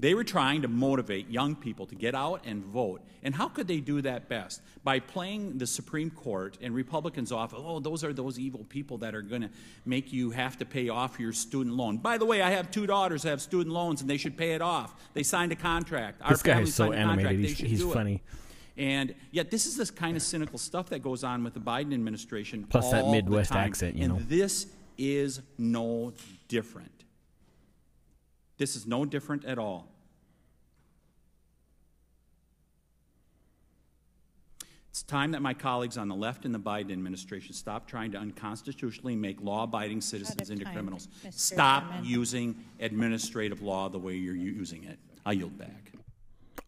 They were trying to motivate young people to get out and vote. And how could they do that best? By playing the Supreme Court and Republicans off, oh, those are those evil people that are going to make you have to pay off your student loan. By the way, I have two daughters that have student loans and they should pay it off. They signed a contract. Our This guy is so signed a contract. animated. He's- he's it. funny. And yet, this is this kind of cynical stuff that goes on with the Biden administration. Plus that Midwest accent, you and know. this is no different. This is no different at all. It's time that my colleagues on the left in the Biden administration stop trying to unconstitutionally make law abiding citizens into time, criminals. Mr. Stop Chairman. using administrative law the way you're using it. I yield back.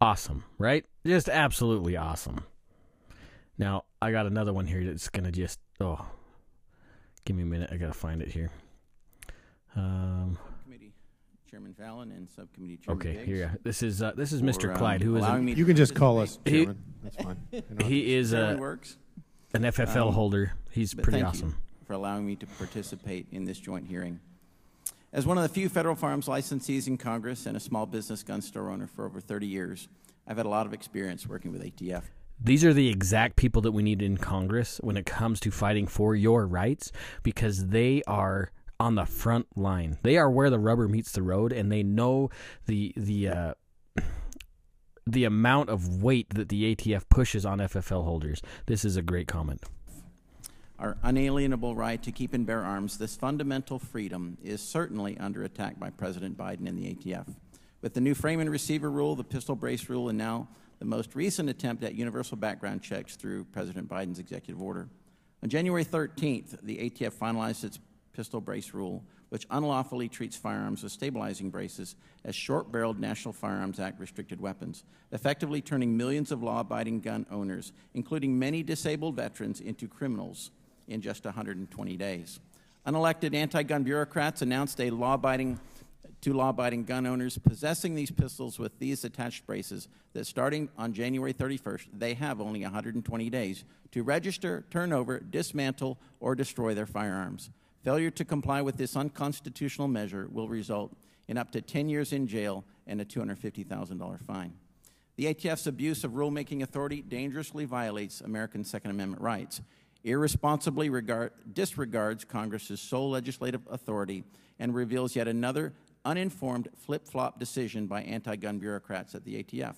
Awesome, right? Just absolutely awesome. Now, I got another one here that's going to just, oh, give me a minute. I got to find it here. Um, Committee Chairman Fallon and Subcommittee Chairman okay, Biggs here. This is uh, this is for, Mr. um, Clyde, who is allowing an- me to You can just call us, participate. Chairman. That's fine. *laughs* You know. he is Chairman a works. an FFL Um, holder. He's but pretty thank awesome. You for allowing me to participate in this joint hearing. As one of the few federal firearms licensees in Congress and a small business gun store owner for over 30 years, I've had a lot of experience working with ATF. These are the exact people that we need in Congress when it comes to fighting for your rights because they are on the front line. They are where the rubber meets the road and they know the the uh, the amount of weight that the ATF pushes on FFL holders. This is a great comment. Our unalienable right to keep and bear arms, this fundamental freedom, is certainly under attack by President Biden and the ATF. With the new frame and receiver rule, the pistol brace rule, and now the most recent attempt at universal background checks through President Biden's executive order. On January 13th, the ATF finalized its pistol brace rule, which unlawfully treats firearms with stabilizing braces as short barreled National Firearms Act restricted weapons, effectively turning millions of law abiding gun owners, including many disabled veterans, into criminals. in just 120 days. Unelected anti gun bureaucrats announced a law abiding to law abiding gun owners possessing these pistols with these attached braces that starting on January 31st, they have only 120 days to register, turn over, dismantle, or destroy their firearms. Failure to comply with this unconstitutional measure will result in up to 10 years in jail and a $250,000 fine. The ATF's abuse of rulemaking authority dangerously violates American Second Amendment rights, irresponsibly regard, disregards Congress's sole legislative authority, and reveals yet another uninformed flip flop decision by anti gun bureaucrats at the ATF.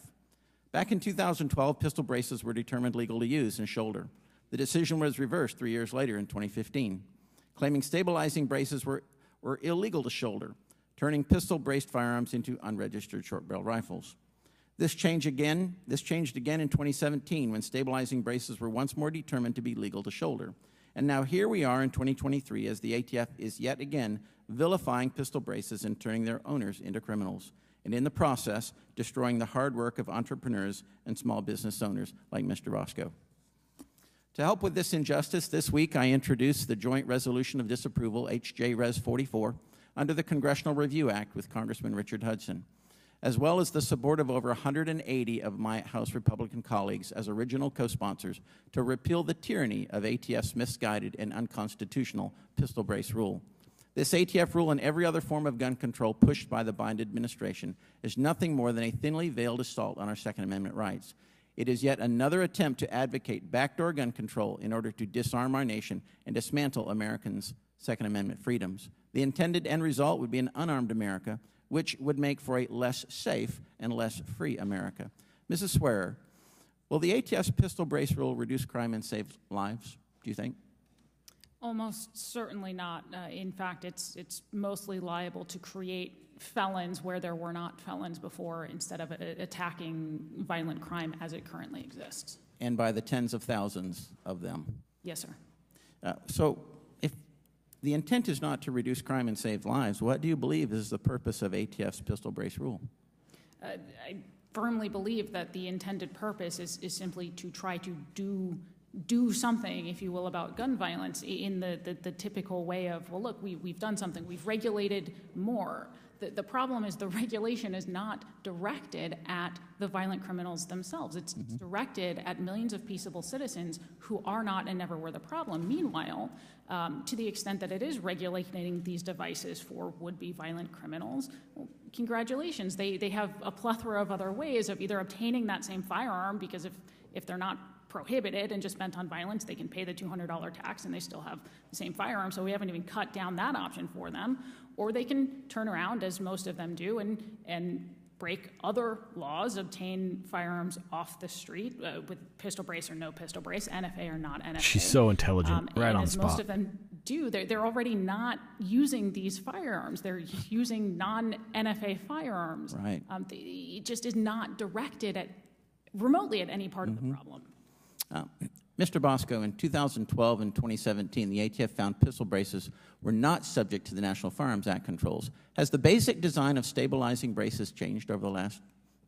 Back in 2012, pistol braces were determined legal to use in shoulder. The decision was reversed three years later in 2015, claiming stabilizing braces were, were illegal to shoulder, turning pistol braced firearms into unregistered short barrel rifles. This change again, this changed again in 2017 when stabilizing braces were once more determined to be legal to shoulder. And now here we are in 2023 as the ATF is yet again vilifying pistol braces and turning their owners into criminals, and in the process, destroying the hard work of entrepreneurs and small business owners like Mr. Bosco. To help with this injustice, this week I introduced the Joint Resolution of Disapproval, HJ Res 44, under the Congressional Review Act with Congressman Richard Hudson, as well as the support of over 180 of my House Republican colleagues as original co sponsors to repeal the tyranny of ATF's misguided and unconstitutional pistol brace rule. This ATF rule and every other form of gun control pushed by the Biden administration is nothing more than a thinly veiled assault on our Second Amendment rights. It is yet another attempt to advocate backdoor gun control in order to disarm our nation and dismantle Americans' Second Amendment freedoms. The intended end result would be an unarmed America, which would make for a less safe and less free America. Mrs. Swearer, will the ATF's pistol brace rule reduce crime and save lives, do you think? Almost certainly not. Uh, in fact, it's it's mostly liable to create felons where there were not felons before, instead of attacking violent crime as it currently exists. And by the tens of thousands of them. Yes, sir. Uh, so, if the intent is not to reduce crime and save lives, what do you believe is the purpose of ATF's pistol brace rule? Uh, I firmly believe that the intended purpose is, is simply to try to do do something, if you will, about gun violence in the, the, the, typical way of, well, look, we, we've done something, we've regulated more. The, the problem is the *laughs* regulation is not directed at the violent criminals themselves. It's, mm-hmm. directed at millions of peaceable citizens who are not and never were the problem. Meanwhile, um, to the extent that it is regulating these devices for would be violent criminals, well, congratulations. They, they have a plethora of other ways of either obtaining that same firearm, because if, if they're not prohibited and just bent on violence, they can pay the $200 tax and they still have the same firearm. So we haven't even cut down that option for them. Or they can turn around, as most of them do, and, and break other laws, obtain firearms off the street uh, with pistol brace or no pistol brace, NFA or not NFA. She's so intelligent, um, right on as spot. Most of them do. They're, they're already not using these firearms. They're using non NFA firearms. Right. Um, they, it just is not directed at remotely at any part mm-hmm. of the mm-hmm. problem. Uh, Mr. Bosco, in 2012 and 2017, the ATF found pistol braces were not subject to the National Firearms Act controls. Has the basic design of stabilizing braces changed over the last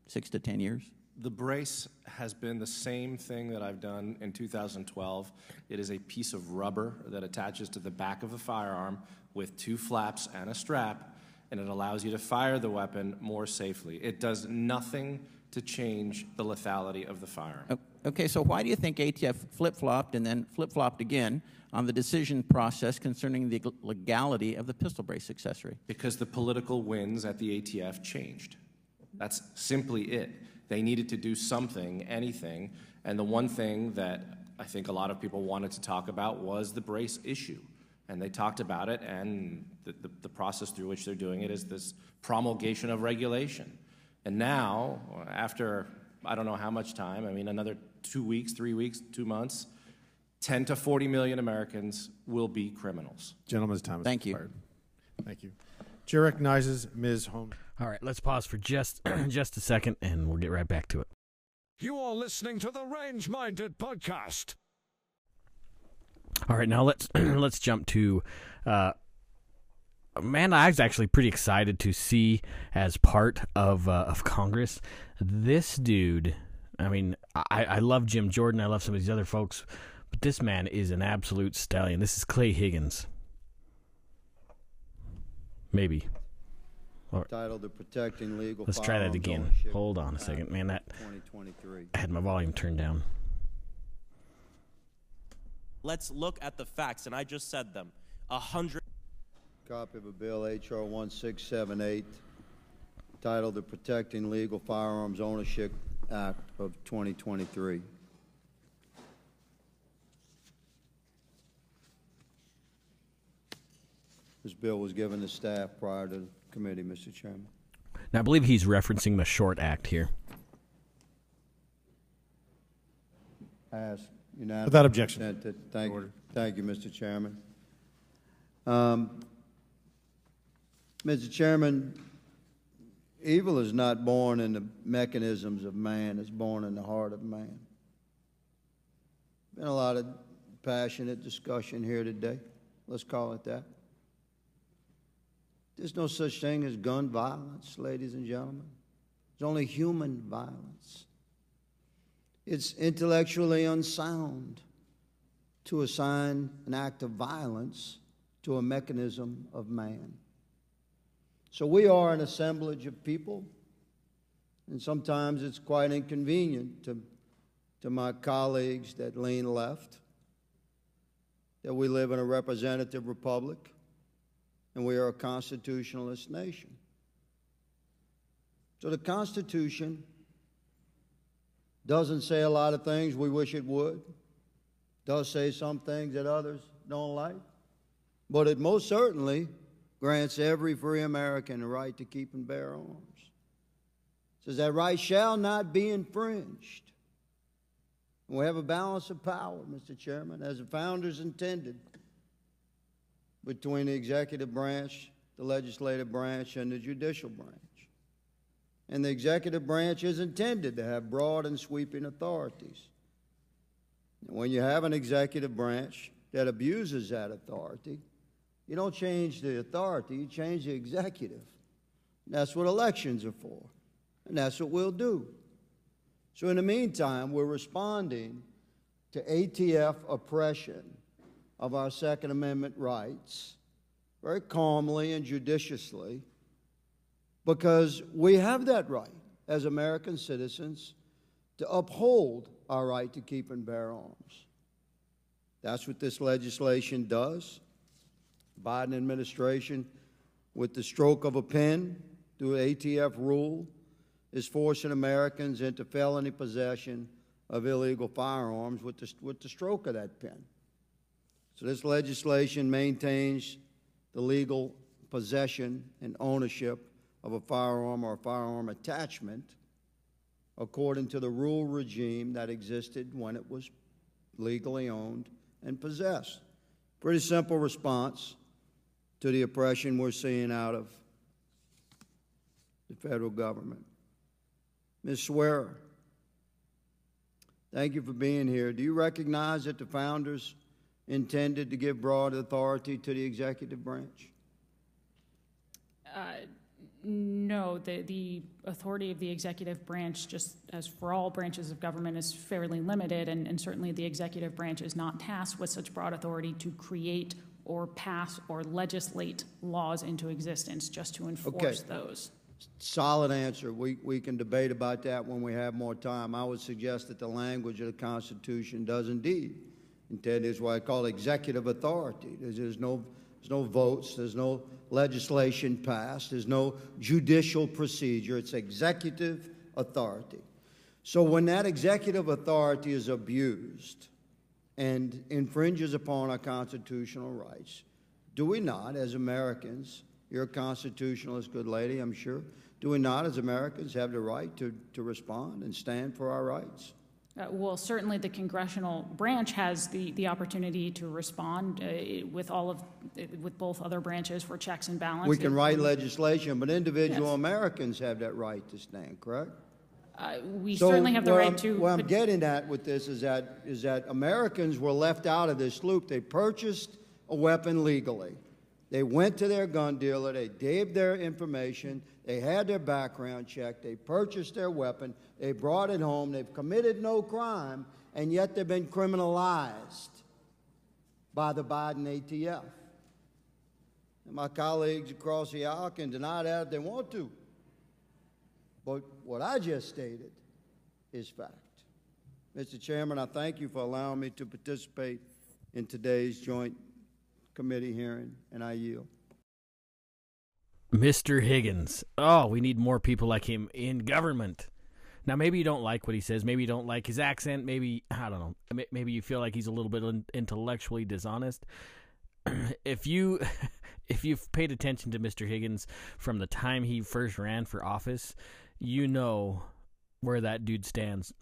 six to 10 years? The brace has been the same thing that I've done in 2012. It is a piece of rubber that attaches to the back of the firearm with two flaps and a strap, and it allows you to fire the weapon more safely. It does nothing to change the lethality of the firearm. Okay, so why do you think ATF flip flopped and then flip flopped again on the decision process concerning the legality of the pistol brace accessory? Because the political winds at the ATF changed. That's simply it. They needed to do something, anything, and the one thing that I think a lot of people wanted to talk about was the brace issue. And they talked about it, and the, the, the process through which they're doing it is this promulgation of regulation. And now, after I don't know how much time, I mean, another two weeks, three weeks, two months, 10 to 40 million Americans will be criminals. Gentleman's time is Thank expired. you. Thank you. Chair recognizes Ms. Holmes. All right, let's pause for just *clears throat* just a second, and we'll get right back to it. You are listening to the Range Minded podcast. All right, now let's *clears throat* let's jump to uh, man, I was actually pretty excited to see as part of uh, of Congress this dude. I mean, I, I love Jim Jordan. I love some of these other folks, But this man is an absolute stallion. This is Clay Higgins. Maybe. Or, Titled to Protecting Legal let's try that again. Hold on a second, man. That 2023. I had my volume turned down. Let's look at the facts, and I just said them. A hundred. Copy of a bill, H.R. 1678, titled the Protecting Legal Firearms Ownership Act of 2023. This bill was given to staff prior to the committee, Mr. Chairman. Now, I believe he's referencing the Short Act here. I ask unanimous. Without objection. consent that- Thank you, thank you, Mr. Chairman. Um, Mr. Chairman, evil is not born in the mechanisms of man, it's born in the heart of man. Been a lot of passionate discussion here today, let's call it that. There's no such thing as gun violence, ladies and gentlemen. There's only human violence. It's intellectually unsound to assign an act of violence to a mechanism of man. So we are an assemblage of people, and sometimes it's quite inconvenient to, to my colleagues that lean left that we live in a representative republic and we are a constitutionalist nation. So the Constitution doesn't say a lot of things we wish it would, does say some things that others don't like, but it most certainly grants every free American the right to keep and bear arms. It says that right shall not be infringed. We have a balance of power, Mr. Chairman, as the founders intended between the executive branch, the legislative branch, and the judicial branch. And the executive branch is intended to have broad and sweeping authorities. And when you have an executive branch that abuses that authority, you don't change the authority, you change the executive. And that's what elections are for. And that's what we'll do. So, in the meantime, we're responding to ATF oppression of our Second Amendment rights very calmly and judiciously because we have that right as American citizens to uphold our right to keep and bear arms. That's what this legislation does. Biden administration, with the stroke of a pen through ATF rule, is forcing Americans into felony possession of illegal firearms with the, with the stroke of that pen. So this legislation maintains the legal possession and ownership of a firearm or a firearm attachment according to the rule regime that existed when it was legally owned and possessed. Pretty simple response to the oppression we're seeing out of the federal government. Ms. Swearer, thank you for being here. Do you recognize that the founders intended to give broad authority to the executive branch? Uh, no, the, the authority of the executive branch, just as for all branches of government, is fairly limited, and, and certainly the executive branch is not tasked with such broad authority to create or pass or legislate laws into existence, just to enforce those. Solid answer. We, we can debate about that when we have more time. I would suggest that the language of the Constitution does indeed intend is what I call executive authority. There's, there's no there's no votes, there's no legislation passed, there's no judicial procedure. It's executive authority. So when that executive authority is abused and infringes upon our constitutional rights, do we not, as Americans, you're a constitutionalist, good lady, I'm sure, do we not, as Americans, have the right to, to respond and stand for our rights? Uh, well, certainly the congressional branch has the, the opportunity to respond uh, with all of with both other branches for checks and balances. We can write legislation, but individual Americans have that right to stand, correct? Uh, we So certainly have the where right I'm- to. Where I'm getting at with this is that, is that Americans were left out of this loop. They purchased a weapon legally. They went to their gun dealer, they gave their information, they had their background check, they purchased their weapon, they brought it home, they've committed no crime, and yet they've been criminalized by the Biden ATF. And my colleagues across the aisle can deny that if they want to. But what I just stated is fact. Mr. Chairman, I thank you for allowing me to participate in today's joint committee hearing, and I yield. Mr. Higgins. Oh, we need more people like him in government. Now, maybe you don't like what he says. Maybe you don't like his accent. Maybe, I don't know. Maybe you feel like he's a little bit intellectually dishonest. *clears throat* if you *laughs* if you've paid attention to Mr. Higgins from the time he first ran for office, you know where that dude stands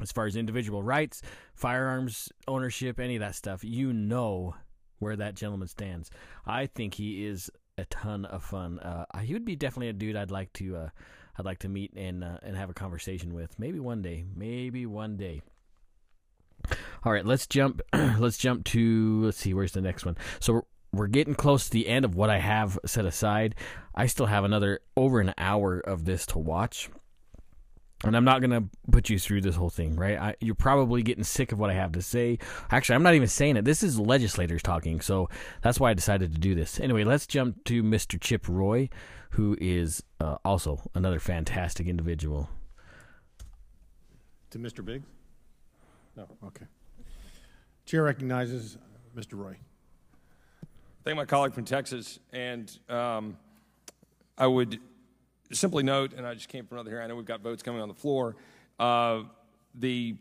as far as individual rights, firearms ownership, any of that stuff. You know where that gentleman stands. I think he is a ton of fun. Uh, he would be definitely a dude I'd like to uh, I'd like to meet and uh, and have a conversation with. Maybe one day. Maybe one day. All right, let's jump. *clears throat* let's jump to. Let's see. Where's the next one? So we're, getting close to the end of what I have set aside. I still have another over an hour of this to watch. And I'm not going to put you through this whole thing, right? I, you're probably getting sick of what I have to say. Actually, I'm not even saying it. This is legislators talking, so that's why I decided to do this. Anyway, let's jump to Mr. Chip Roy, who is uh, also another fantastic individual. To Mr. Biggs? No, okay. Chair recognizes Mr. Roy. Thank my colleague from Texas, and um, I would simply note, and I just came from another hearing. I know we've got votes coming on the floor. Uh, the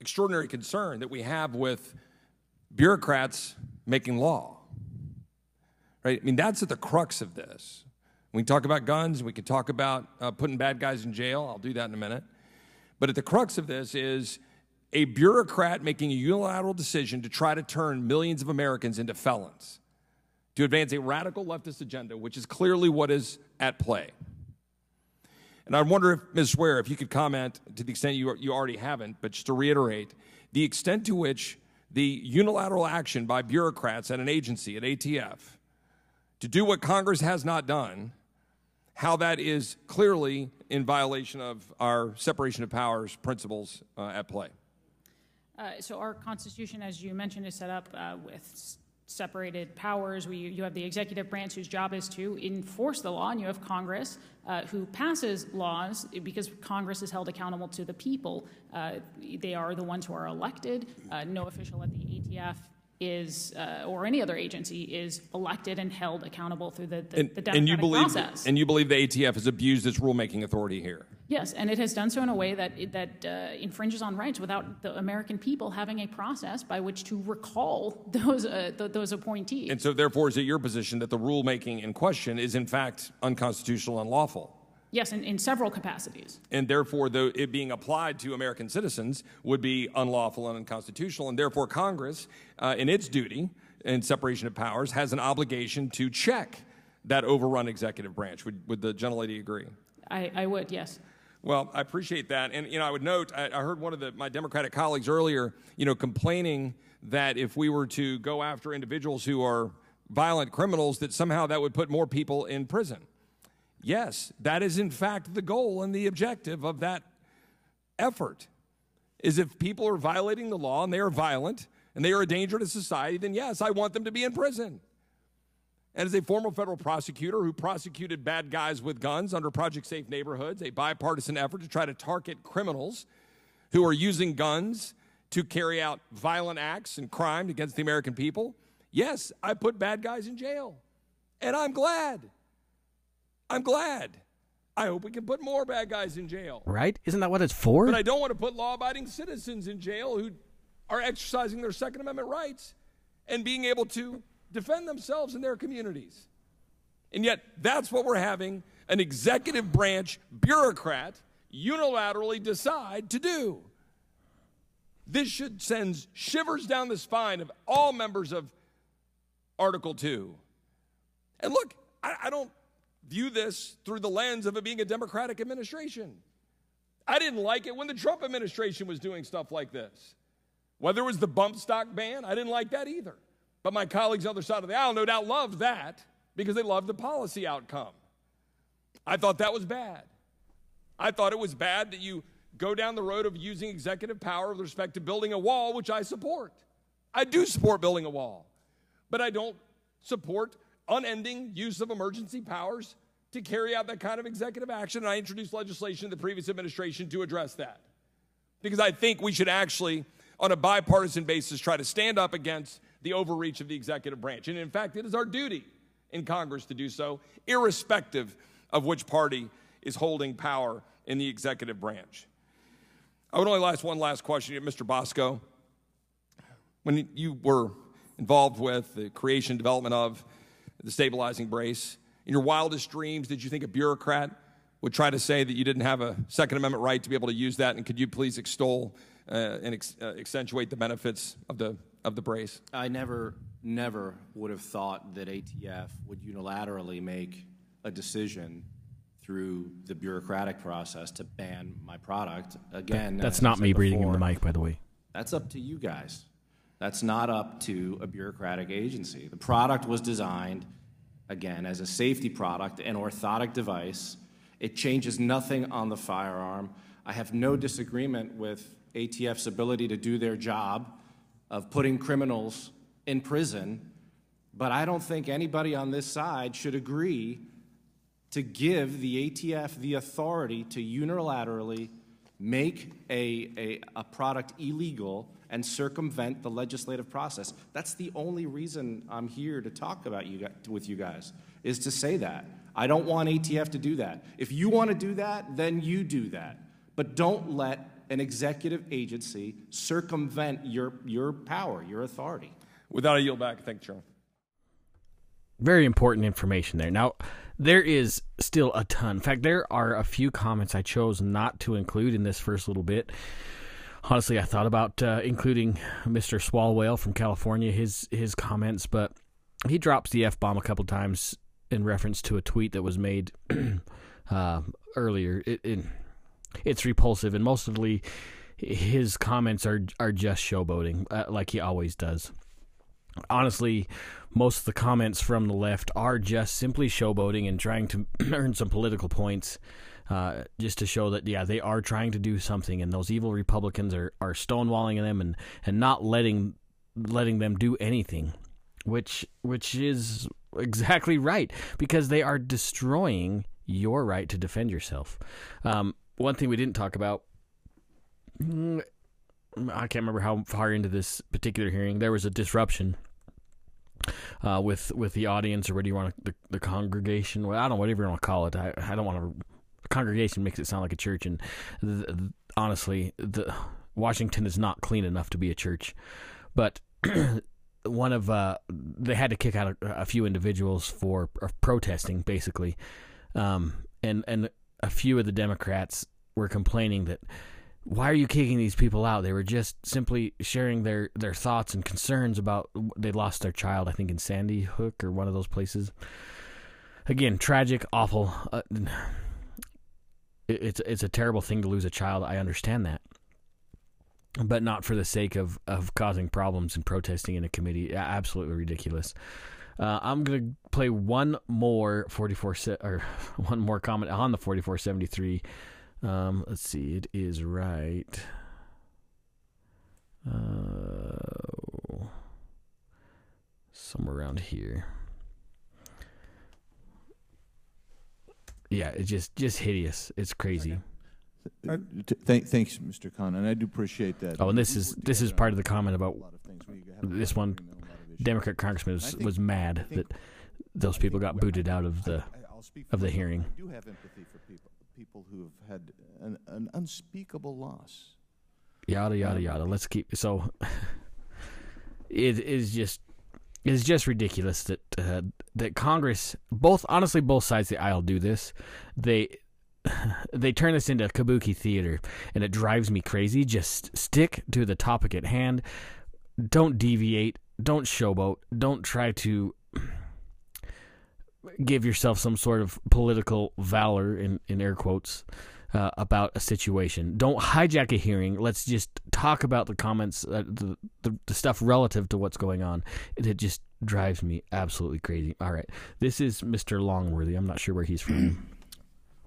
extraordinary concern that we have with bureaucrats making law right? I mean, that's at the crux of this. We can talk about guns, we can talk about uh, putting bad guys in jail. I'll do that in a minute. But at the crux of this is a bureaucrat making a unilateral decision to try to turn millions of Americans into felons, to advance a radical leftist agenda, which is clearly what is at play. And I wonder if, Ms. Ware, if you could comment to the extent you, you already haven't, but just to reiterate, the extent to which the unilateral action by bureaucrats at an agency, at ATF, to do what Congress has not done, how that is clearly in violation of our separation of powers principles uh, at play. Uh, so our Constitution, as you mentioned, is set up uh, with separated powers. We, you have the executive branch whose job is to enforce the law, and you have Congress uh, who passes laws because Congress is held accountable to the people. Uh, they are the ones who are elected. Uh, no official at the ATF is, uh, or any other agency, is elected and held accountable through the, the, and, the democratic and you believe, process. And you believe the ATF has abused its rulemaking authority here? Yes, and it has done so in a way that that uh, infringes on rights without the American people having a process by which to recall *laughs* those uh, th- those appointees. And so, therefore, is it your position that the rulemaking in question is in fact unconstitutional, and unlawful? Yes, in, in several capacities. And therefore, the, it being applied to American citizens would be unlawful and unconstitutional. And therefore, Congress, uh, in its duty in separation of powers, has an obligation to check that overrun executive branch. Would, would the gentlelady agree? I, I would, yes. Well, I appreciate that. And, you know, I would note, I, I heard one of the, my Democratic colleagues earlier, you know, complaining that if we were to go after individuals who are violent criminals, that somehow that would put more people in prison. Yes, that is in fact the goal and the objective of that effort. Is if people are violating the law and they are violent and they are a danger to society, then yes, I want them to be in prison. And as a former federal prosecutor who prosecuted bad guys with guns under Project Safe Neighborhoods, a bipartisan effort to try to target criminals who are using guns to carry out violent acts and crime against the American people, yes, I put bad guys in jail. And I'm glad. I'm glad. I hope we can put more bad guys in jail. Right? Isn't that what it's for? But I don't want to put law abiding citizens in jail who are exercising their Second Amendment rights and being able to defend themselves in their communities. And yet, that's what we're having an executive branch bureaucrat unilaterally decide to do. This should send shivers down the spine of all members of Article 2. And look, I, I don't view this through the lens of it being a Democratic administration. I didn't like it when the Trump administration was doing stuff like this. Whether it was the bump stock ban, I didn't like that either. But my colleagues on the other side of the aisle no doubt loved that because they loved the policy outcome. I thought that was bad. I thought it was bad that you go down the road of using executive power with respect to building a wall, which I support. I do support building a wall, but I don't support unending use of emergency powers to carry out that kind of executive action. And I introduced legislation in the previous administration to address that. Because I think we should actually, on a bipartisan basis, try to stand up against the overreach of the executive branch. And in fact, it is our duty in Congress to do so, irrespective of which party is holding power in the executive branch. I would only ask one last question, Mr. Bosco. When you were involved with the creation, development of the stabilizing brace, in your wildest dreams, did you think a bureaucrat would try to say that you didn't have a Second Amendment right to be able to use that? And could you please extol uh, and ex- uh, accentuate the benefits of the of the brace? I never, never would have thought that ATF would unilaterally make a decision through the bureaucratic process to ban my product. Again, That's not me said breathing in the mic, by the way. That's up to you guys. That's not up to a bureaucratic agency. The product was designed, again, as a safety product, an orthotic device. It changes nothing on the firearm. I have no disagreement with ATF's ability to do their job of putting criminals in prison, but I don't think anybody on this side should agree to give the ATF the authority to unilaterally make a, a, a product illegal and circumvent the legislative process. That's the only reason I'm here to talk about you with you guys, is to say that. I don't want ATF to do that. If you want to do that, then you do that. But don't let an executive agency circumvent your, your power, your authority. Without a yield back, thank you, Chairman. Very important information there. Now, there is still a ton. In fact, there are a few comments I chose not to include in this first little bit. Honestly, I thought about uh, including Mr. Swalwell from California, his his comments, but he drops the f bomb a couple times in reference to a tweet that was made *clears throat* uh, earlier. It, it, it's repulsive, and mostly his comments are are just showboating, uh, like he always does honestly, most of the comments from the left are just simply showboating and trying to *clears throat* earn some political points. Uh, just to show that, yeah, they are trying to do something, and those evil Republicans are, are stonewalling them and, and not letting letting them do anything, which which is exactly right because they are destroying your right to defend yourself. Um, one thing we didn't talk about mm, I can't remember how far into this particular hearing there was a disruption uh, with with the audience or what do you want to, the, the congregation? Well, I don't know whatever you want to call it. I, I don't want to. Congregation makes it sound like a church, and honestly, the Washington is not clean enough to be a church. But *clears throat* one of uh, they had to kick out a, a few individuals for uh, protesting, basically, um, and and a few of the Democrats were complaining that why are you kicking these people out? They were just simply sharing their, their thoughts and concerns about they lost their child, I think in Sandy Hook or one of those places. Again, tragic, awful. Uh, it's it's a terrible thing to lose a child. I understand that, but not for the sake of of causing problems and protesting in a committee. Absolutely ridiculous. Uh, I'm gonna play one more 44 se- or *laughs* one more comment on the 4473. Um, let's see, it is right. Uh, somewhere around here. Yeah, it's just just hideous. It's crazy. Uh, t- thank, thanks, Mr. Khan, and I do appreciate that. Oh, and this is this is part of the comment about lot of things. We have a lot this one agreement on a lot of issues. Democrat congressman was, think- was mad think- that those people got booted out of the of the hearing. I do have empathy for people, people who have had an, an unspeakable loss. yada yada yada. Let's keep so. *laughs* it is just it's just ridiculous that uh, that Congress, both honestly, both sides of the aisle do this. They *laughs* they turn this into kabuki theater, and it drives me crazy. Just stick to the topic at hand. Don't deviate. Don't showboat. Don't try to give yourself some sort of political valor in, in air quotes uh, about a situation. Don't hijack a hearing. Let's just talk about the comments, uh, the, the the stuff relative to what's going on. It, it just drives me absolutely crazy. All right, this is Mr. Langworthy. I'm not sure where he's from. *clears throat*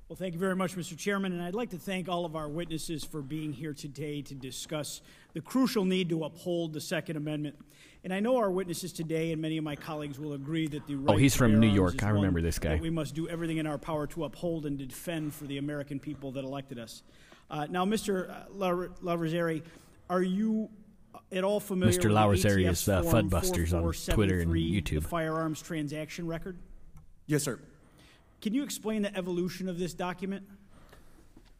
Well, thank you very much, Mr. Chairman, and I'd like to thank all of our witnesses for being here today to discuss the crucial need to uphold the Second Amendment. And I know our witnesses today, and many of my colleagues will agree that the right Oh, he's to from bear New arms York. is I one remember this guy. that we must do everything in our power to uphold and defend for the American people that elected us. Uh, now, Mr. Laverzeri, are you at all familiar Mr. with Laverzeri ATF's is, uh, Form Fudbusters on Twitter and YouTube. The firearms transaction record? Yes, sir. Can you explain the evolution of this document?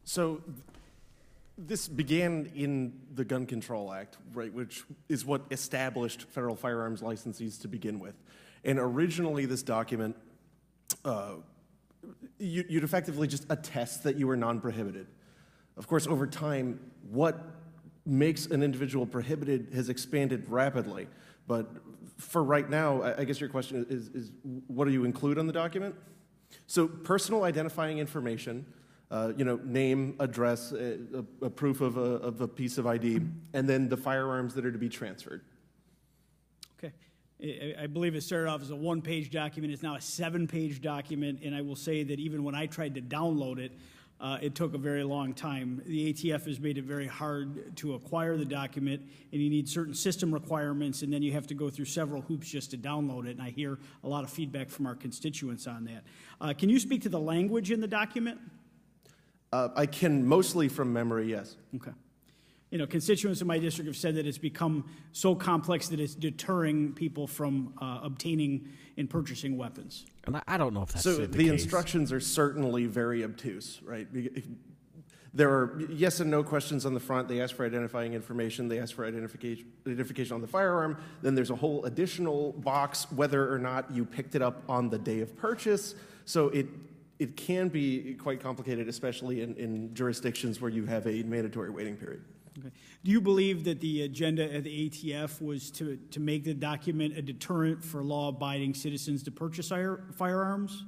So, th- this began in the Gun Control Act, right, which is what established federal firearms licensees to begin with. And originally, this document, uh, you, you'd effectively just attest that you were non prohibited. Of course, over time, what makes an individual prohibited has expanded rapidly. But for right now, I I guess your question is, is what do you include on the document? So, personal identifying information, uh, you know, name, address, uh, a, a proof of a, of a piece of ID, and then the firearms that are to be transferred. Okay. I- believe it started off as a one page document. It's now a seven page document. And I will say that even when I tried to download it, uh, it took a very long time. The ATF has made it very hard to acquire the document, and you need certain system requirements, and then you have to go through several hoops just to download it. And I hear a lot of feedback from our constituents on that. Uh, can you speak to the language in the document? Uh, I can mostly from memory, yes. Okay. You know, constituents in my district have said that it's become so complex that it's deterring people from uh, obtaining and purchasing weapons. And I- I don't know if that's so the, the, case. instructions are certainly very obtuse, right? There are yes and no questions on the front. They ask for identifying information. They ask for identification, identification on the firearm. Then there's a whole additional box whether or not you picked it up on the day of purchase. So it it can be quite complicated, especially in, in jurisdictions where you have a mandatory waiting period. Okay. Do you believe that the agenda of the ATF was to, to make the document a deterrent for law abiding citizens to purchase fire, firearms?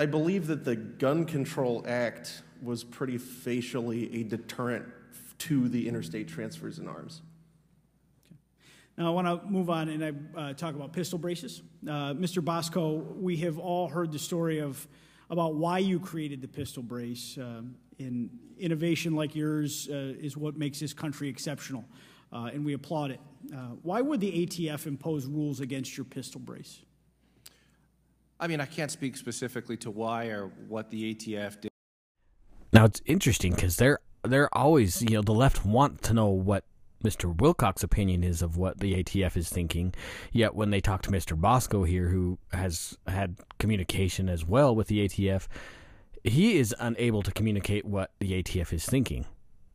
I believe that the Gun Control Act was pretty facially a deterrent to the interstate transfers in arms. Now, I want to move on and I uh, talk about pistol braces. Uh, Mr. Bosco, we have all heard the story of about why you created the pistol brace. Um, in innovation like yours uh, is what makes this country exceptional, uh, and we applaud it. Uh, why would the ATF impose rules against your pistol brace? I mean, I can't speak specifically to why or what the ATF did. Now it's interesting because they're they're always you know the left want to know what Mr. Wilcox's opinion is of what the ATF is thinking. Yet when they talk to Mr. Bosco here, who has had communication as well with the ATF, he is unable to communicate what the ATF is thinking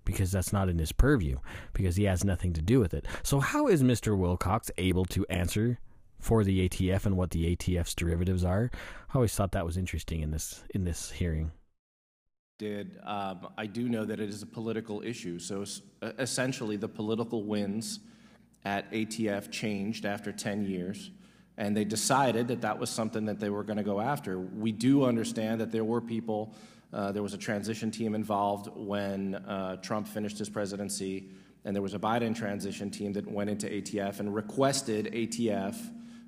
because that's not in his purview because he has nothing to do with it. So how is Mr. Wilcox able to answer for the ATF and what the ATF's derivatives are? I always thought that was interesting in this in this hearing. Did, um, I do know that it is a political issue. So es- essentially, the political winds at ATF changed after 10 years, and they decided that that was something that they were going to go after. We do understand that there were people, uh, there was a transition team involved when uh, Trump finished his presidency, and there was a Biden transition team that went into ATF and requested ATF.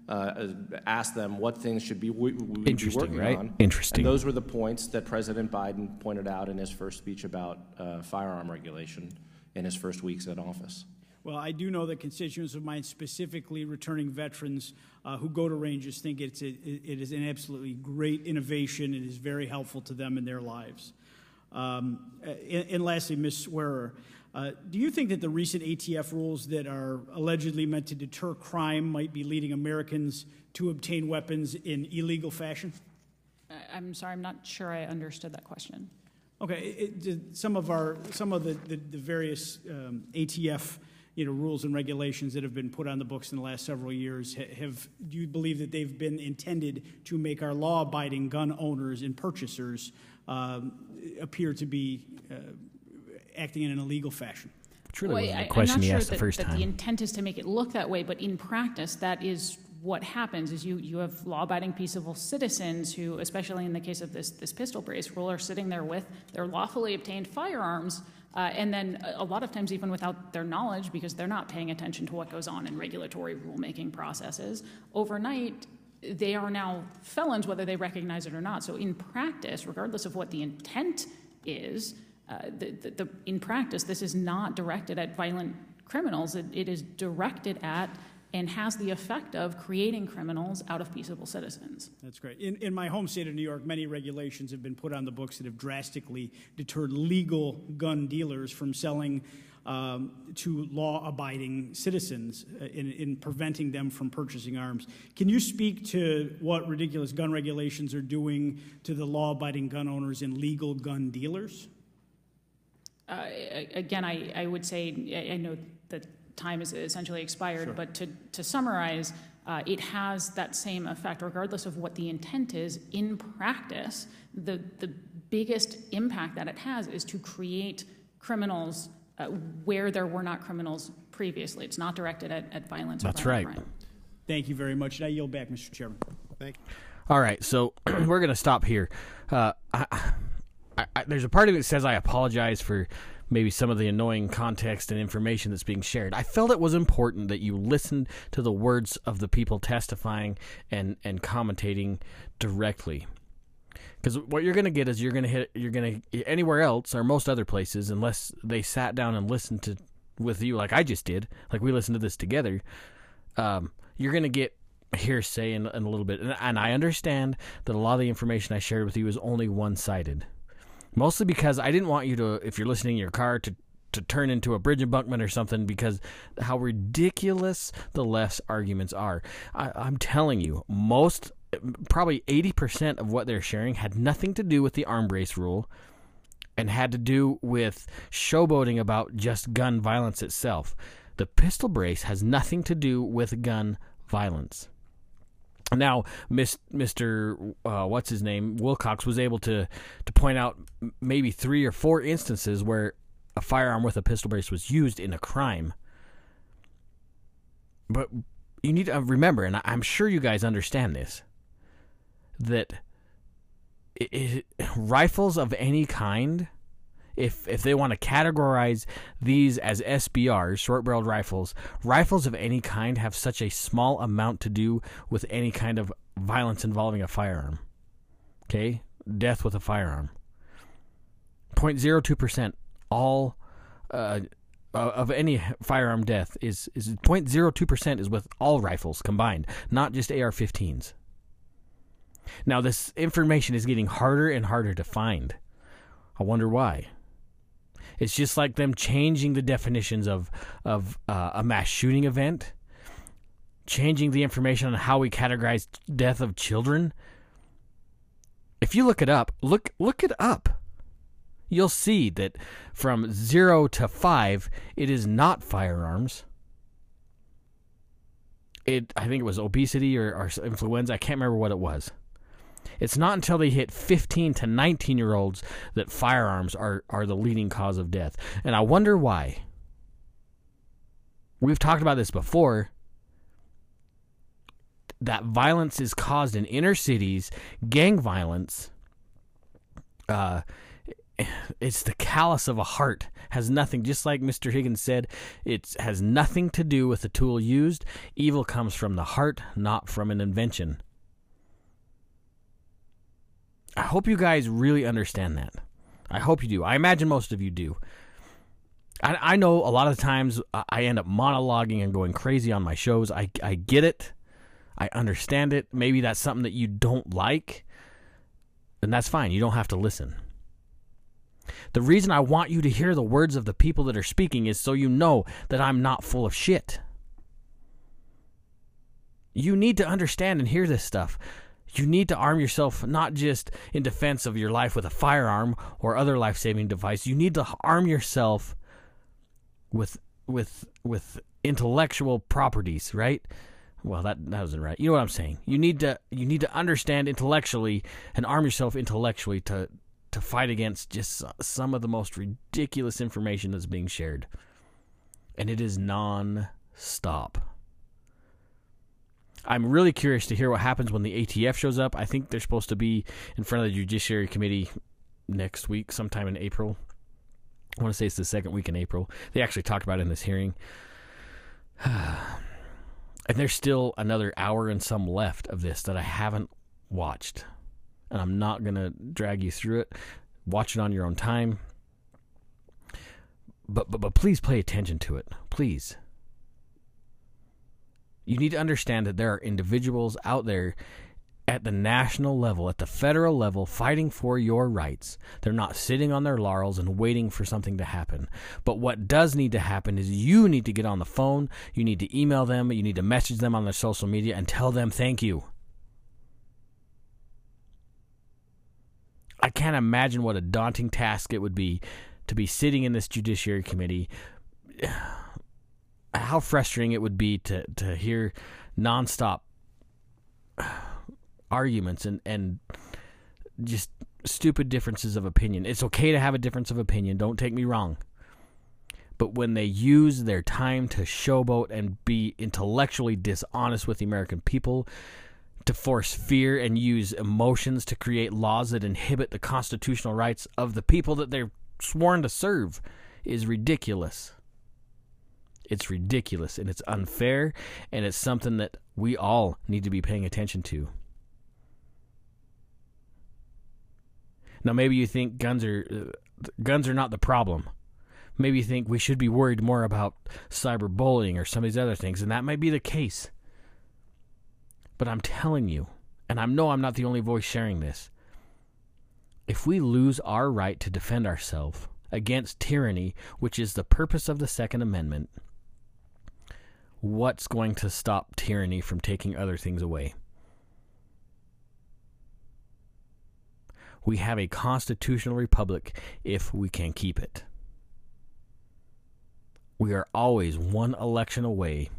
Uh, asked them what things should be we, we would be Interesting, working right? on. Interesting. And those were the points that President Biden pointed out in his first speech about uh, firearm regulation in his first weeks in office. Well, I do know that constituents of mine, specifically returning veterans uh, who go to ranges, think it's a, it is an absolutely great innovation. It is very helpful to them in their lives. Um, and, and lastly, Ms. Swearer, uh, do you think that the recent ATF rules that are allegedly meant to deter crime might be leading Americans to obtain weapons in illegal fashion? I'm sorry, I'm not sure I understood that question. Okay, it, it, some of our some of the the, the various um, ATF you know rules and regulations that have been put on the books in the last several years ha- have do you believe that they've been intended to make our law-abiding gun owners and purchasers um, appear to be uh, acting in an illegal fashion? Truly Well, wasn't I- a question I'm not he sure asked that, the first that time. the intent is to make it look that way, but in practice, that is what happens. Is you you have law-abiding, peaceable citizens who, especially in the case of this this pistol brace rule, are sitting there with their lawfully obtained firearms. Uh, and then a a lot of times, even without their knowledge, because they're not paying attention to what goes on in regulatory rulemaking processes, overnight, they are now felons whether they recognize it or not. So in practice, regardless of what the intent is, uh, the, the, the, in practice, this is not directed at violent criminals. It, it is directed at and has the effect of creating criminals out of peaceable citizens. That's great. In, in my home state of New York, many regulations have been put on the books that have drastically deterred legal gun dealers from selling um, to law abiding citizens uh, in, in preventing them from purchasing arms. Can you speak to what ridiculous gun regulations are doing to the law abiding gun owners and legal gun dealers? Uh, again, I, I would say, I know that time is essentially expired, Sure. but to, to summarize, uh, it has that same effect, regardless of what the intent is. In practice, the, the biggest impact that it has is to create criminals uh, where there were not criminals previously. It's not directed at, at violence. That's violent right. crime. Thank you very much. And I yield back, Mr. Chairman. Thank you. All right, so *clears throat* we're going to stop here. Uh, I, I, I, there's a part of it that says I apologize for maybe some of the annoying context and information that's being shared. I felt it was important that you listened to the words of the people testifying and, and commentating directly. Because what you're going to get is you're going to hit you're going to anywhere else or most other places unless they sat down and listened to with you like I just did, like we listened to this together. Um, you're going to get hearsay in, in a little bit, and, and I understand that a lot of the information I shared with you is only one sided. Mostly because I didn't want you to, if you're listening in your car, to to turn into a bridge embankment or something because how ridiculous the left's arguments are. I, I'm telling you, most, probably 80% of what they're sharing had nothing to do with the arm brace rule and had to do with showboating about just gun violence itself. The pistol brace has nothing to do with gun violence. Now, Mr. Uh, what's his name Wilcox was able to to point out maybe three or four instances where a firearm with a pistol brace was used in a crime. But you need to remember, and I'm sure you guys understand this, that i i rifles of any kind, if if they want to categorize these as SBRs, short-barreled rifles, rifles of any kind have such a small amount to do with any kind of violence involving a firearm. Okay, death with a firearm. 0.02 percent all uh, of any firearm death is is 0.02 percent is with all rifles combined, not just AR-15s. Now this information is getting harder and harder to find. I wonder why. It's just like them changing the definitions of of uh, a mass shooting event, changing the information on how we categorize death of children. If you look it up, look look it up. You'll see that from 0 to 5 it is not firearms. It I think it was obesity or, or influenza, I can't remember what it was. It's not until they hit 15 to 19 year olds that firearms are, are the leading cause of death. And I wonder why. We've talked about this before. That violence is caused in inner cities, gang violence. Uh, it's the callous of a heart has nothing just like mr higgins said it has nothing to do with the tool used evil comes from the heart not from an invention I hope you guys really understand that. I hope you do. I imagine most of you do. I, I know a lot of times I end up monologuing and going crazy on my shows. I, I get it. I understand it. Maybe that's something that you don't like, and that's fine. You don't have to listen. The reason I want you to hear the words of the people that are speaking is so you know that I'm not full of shit. You need to understand and hear this stuff. You need to arm yourself not just in defense of your life with a firearm or other life-saving device. You need to arm yourself with with with intellectual properties, right? Well, that that wasn't right. You know what I'm saying? You need to you need to understand intellectually and arm yourself intellectually to to fight against just some of the most ridiculous information that's being shared. And it is non-stop. I'm really curious to hear what happens when the ATF shows up. I think they're supposed to be in front of the Judiciary Committee next week, sometime in April. I want to say it's the second week in April. They actually talked about it in this hearing. *sighs* And there's still another hour and some left of this that I haven't watched. And I'm not going to drag you through it. Watch it on your own time. But, but but please pay attention to it. Please. You need to understand that there are individuals out there at the national level, at the federal level, fighting for your rights. They're not sitting on their laurels and waiting for something to happen. But what does need to happen is you need to get on the phone, you need to email them, you need to message them on their social media and tell them thank you. I can't imagine what a daunting task it would be to be sitting in this Judiciary Committee. *sighs* How frustrating it would be to, to hear nonstop *sighs* arguments and, and just stupid differences of opinion. It's okay to have a difference of opinion, don't take me wrong. But when they use their time to showboat and be intellectually dishonest with the American people, to force fear and use emotions to create laws that inhibit the constitutional rights of the people that they're sworn to serve, is ridiculous. It's ridiculous and it's unfair, and it's something that we all need to be paying attention to. Now, maybe you think guns are uh, guns are not the problem. Maybe you think we should be worried more about cyberbullying or some of these other things, and that might be the case. But I'm telling you, and I know I'm not the only voice sharing this. If we lose our right to defend ourselves against tyranny, which is the purpose of the Second Amendment, what's going to stop tyranny from taking other things away? We have a constitutional republic if we can keep it. We are always one election away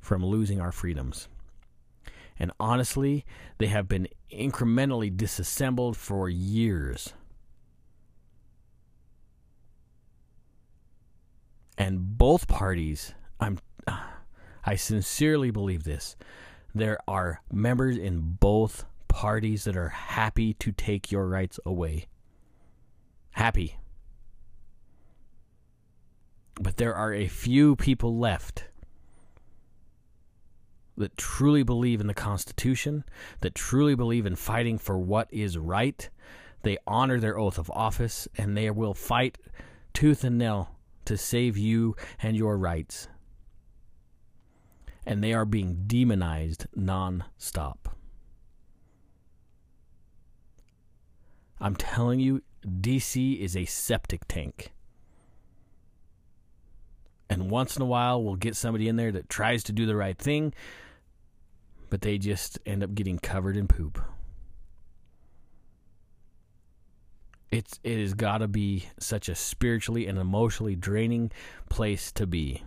from losing our freedoms. And honestly, they have been incrementally disassembled for years. And both parties, I'm I sincerely believe this. There are members in both parties that are happy to take your rights away. Happy. But there are a few people left that truly believe in the Constitution, that truly believe in fighting for what is right. They honor their oath of office and they will fight tooth and nail to save you and your rights. And they are being demonized non-stop. I'm telling you, DC is a septic tank. And once in a while, we'll get somebody in there that tries to do the right thing, but they just end up getting covered in poop. It's it has got to be such a spiritually and emotionally draining place to be.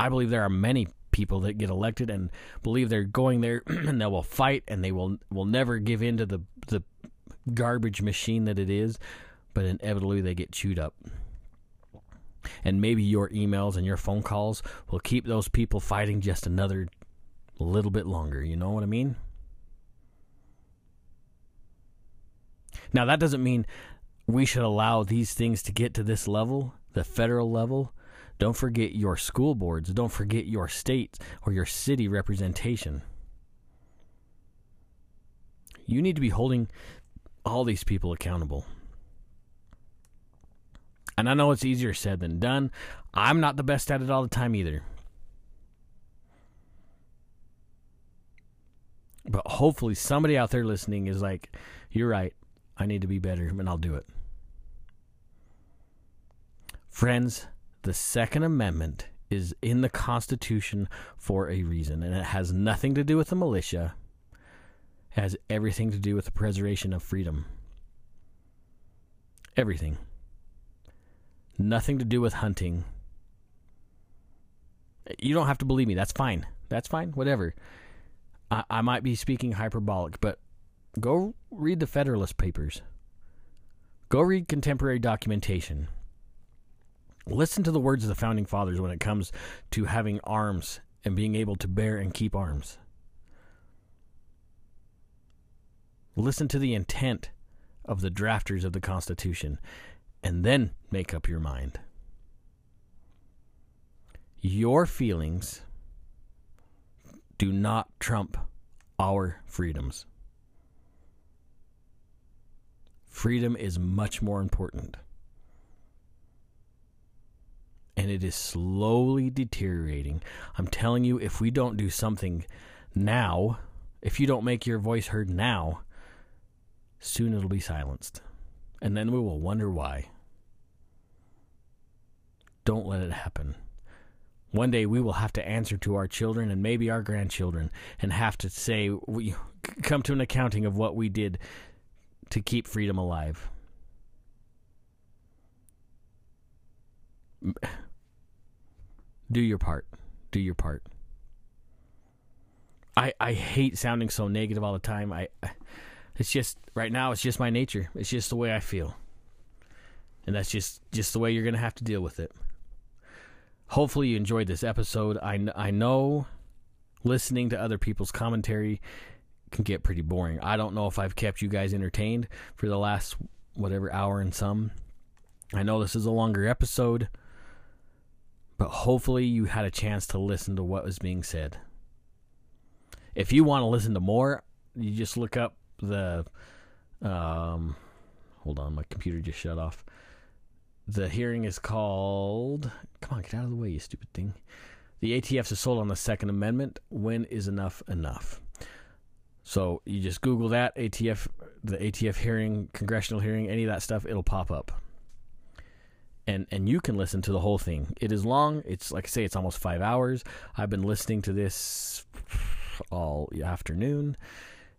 I believe there are many people that get elected and believe they're going there *clears throat* and they will fight and they will will never give in to the the garbage machine that it is, but inevitably they get chewed up. And maybe your emails and your phone calls will keep those people fighting just another little bit longer. You know what I mean? Now, that doesn't mean we should allow these things to get to this level, the federal level. Don't forget your school boards. Don't forget your state or your city representation. You need to be holding all these people accountable. And I know it's easier said than done. I'm not the best at it all the time either. But hopefully, somebody out there listening is like, you're right. I need to be better, and I'll do it. Friends, the Second Amendment is in the Constitution for a reason, and it has nothing to do with the militia. It has everything to do with the preservation of freedom. Everything. Nothing to do with hunting. You don't have to believe me. That's fine. That's fine. Whatever. I, I might be speaking hyperbolic, but go read the Federalist Papers. Go read contemporary documentation. Listen to the words of the founding fathers when it comes to having arms and being able to bear and keep arms. Listen to the intent of the drafters of the Constitution and then make up your mind. Your feelings do not trump our freedoms. Freedom is much more important. And it is slowly deteriorating. I'm telling you, if we don't do something now, if you don't make your voice heard now, soon it'll be silenced. And then we will wonder why. Don't let it happen. One day we will have to answer to our children and maybe our grandchildren and have to say, we come to an accounting of what we did to keep freedom alive. Do your part. Do your part. I I hate sounding so negative all the time. I it's just right now it's just my nature. It's just the way I feel. And that's just just the way you're going to have to deal with it. Hopefully you enjoyed this episode. I I know listening to other people's commentary can get pretty boring. I don't know if I've kept you guys entertained for the last whatever hour and some. I know this is a longer episode, but hopefully you had a chance to listen to what was being said. If you want to listen to more, you just look up the um hold on, my computer just shut off. The hearing is called Come on, get out of the way, you stupid thing. The ATF's assault on the Second Amendment. When is enough enough? So you just Google that ATF, the ATF hearing, congressional hearing, any of that stuff, it'll pop up. And and you can listen to the whole thing. It is long. It's like I say, it's almost five hours. I've been listening to this all afternoon,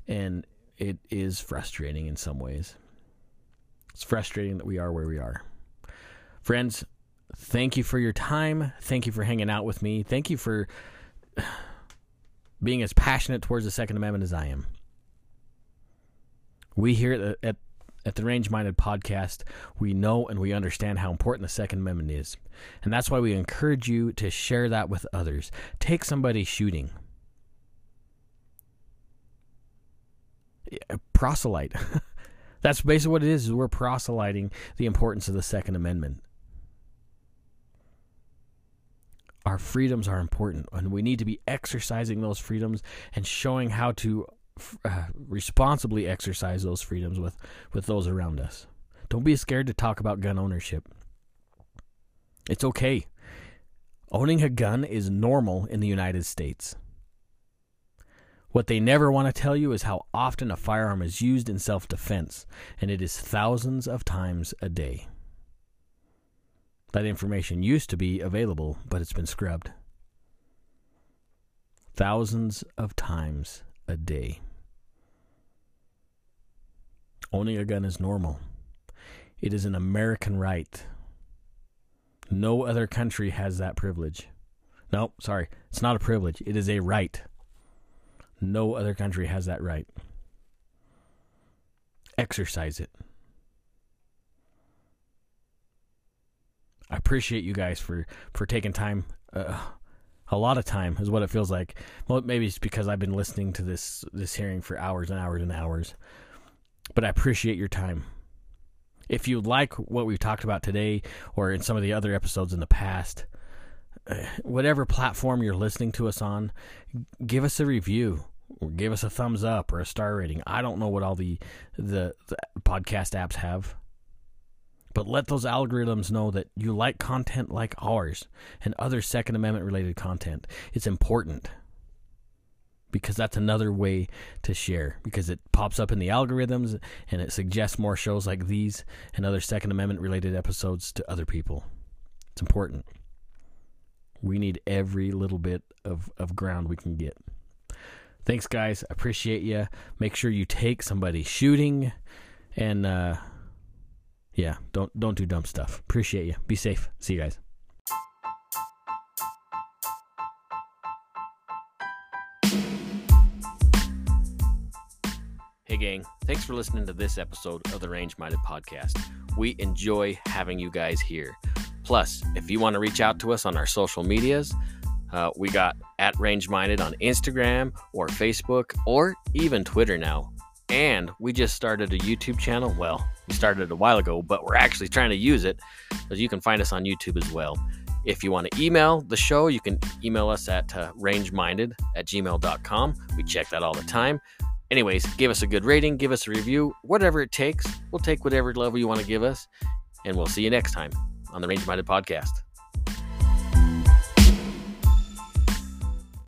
and it is frustrating in some ways. It's frustrating that we are where we are. Friends, thank you for your time. Thank you for hanging out with me. Thank you for *sighs* being as passionate towards the Second Amendment as I am. We here at at, at the Range Minded podcast, we know and we understand how important the Second Amendment is. And that's why we encourage you to share that with others. Take somebody shooting. Proselyte. *laughs* that's basically what it is, is we're proselyting the importance of the Second Amendment. our freedoms are important and we need to be exercising those freedoms and showing how to uh, responsibly exercise those freedoms with with those around us. Don't be scared to talk about gun ownership. It's okay. Owning a gun is normal in the united states. What they never want to tell you is how often a firearm is used in self-defense and it is thousands of times a day. That information used to be available, but it's been scrubbed. Thousands of times a day. Owning a gun is normal. It is an American right. No other country has that privilege. No, sorry, it's not a privilege. It is a right. No other country has that right. Exercise it. I appreciate you guys for for taking time. Uh, a lot of time is what it feels like. Well, maybe it's because I've been listening to this this hearing for hours and hours and hours. But I appreciate your time. If you like what we've talked about today or in some of the other episodes in the past, uh, whatever platform you're listening to us on, give us a review or give us a thumbs up or a star rating. I don't know what all the the, the podcast apps have. But let those algorithms know that you like content like ours and other Second Amendment related content. It's important because that's another way to share because it pops up in the algorithms and it suggests more shows like these and other Second Amendment related episodes to other people. It's important. We need every little bit of, of ground we can get. Thanks, guys. Appreciate you. Make sure you take somebody shooting and, uh, yeah, don't don't do dumb stuff. Appreciate you. Be safe. See you guys. Hey gang, thanks for listening to this episode of the Range Minded Podcast. We enjoy having you guys here. Plus, if you want to reach out to us on our social medias, uh, we got at Range Minded on Instagram or Facebook or even Twitter now. And we just started a YouTube channel. Well, we started a while ago, but we're actually trying to use it. As you can find us on YouTube as well. If you want to email the show, you can email us at uh, rangeminded at gmail.com. We check that all the time. Anyways, give us a good rating, give us a review, whatever it takes. We'll take whatever level you want to give us, and we'll see you next time on the Range Minded Podcast.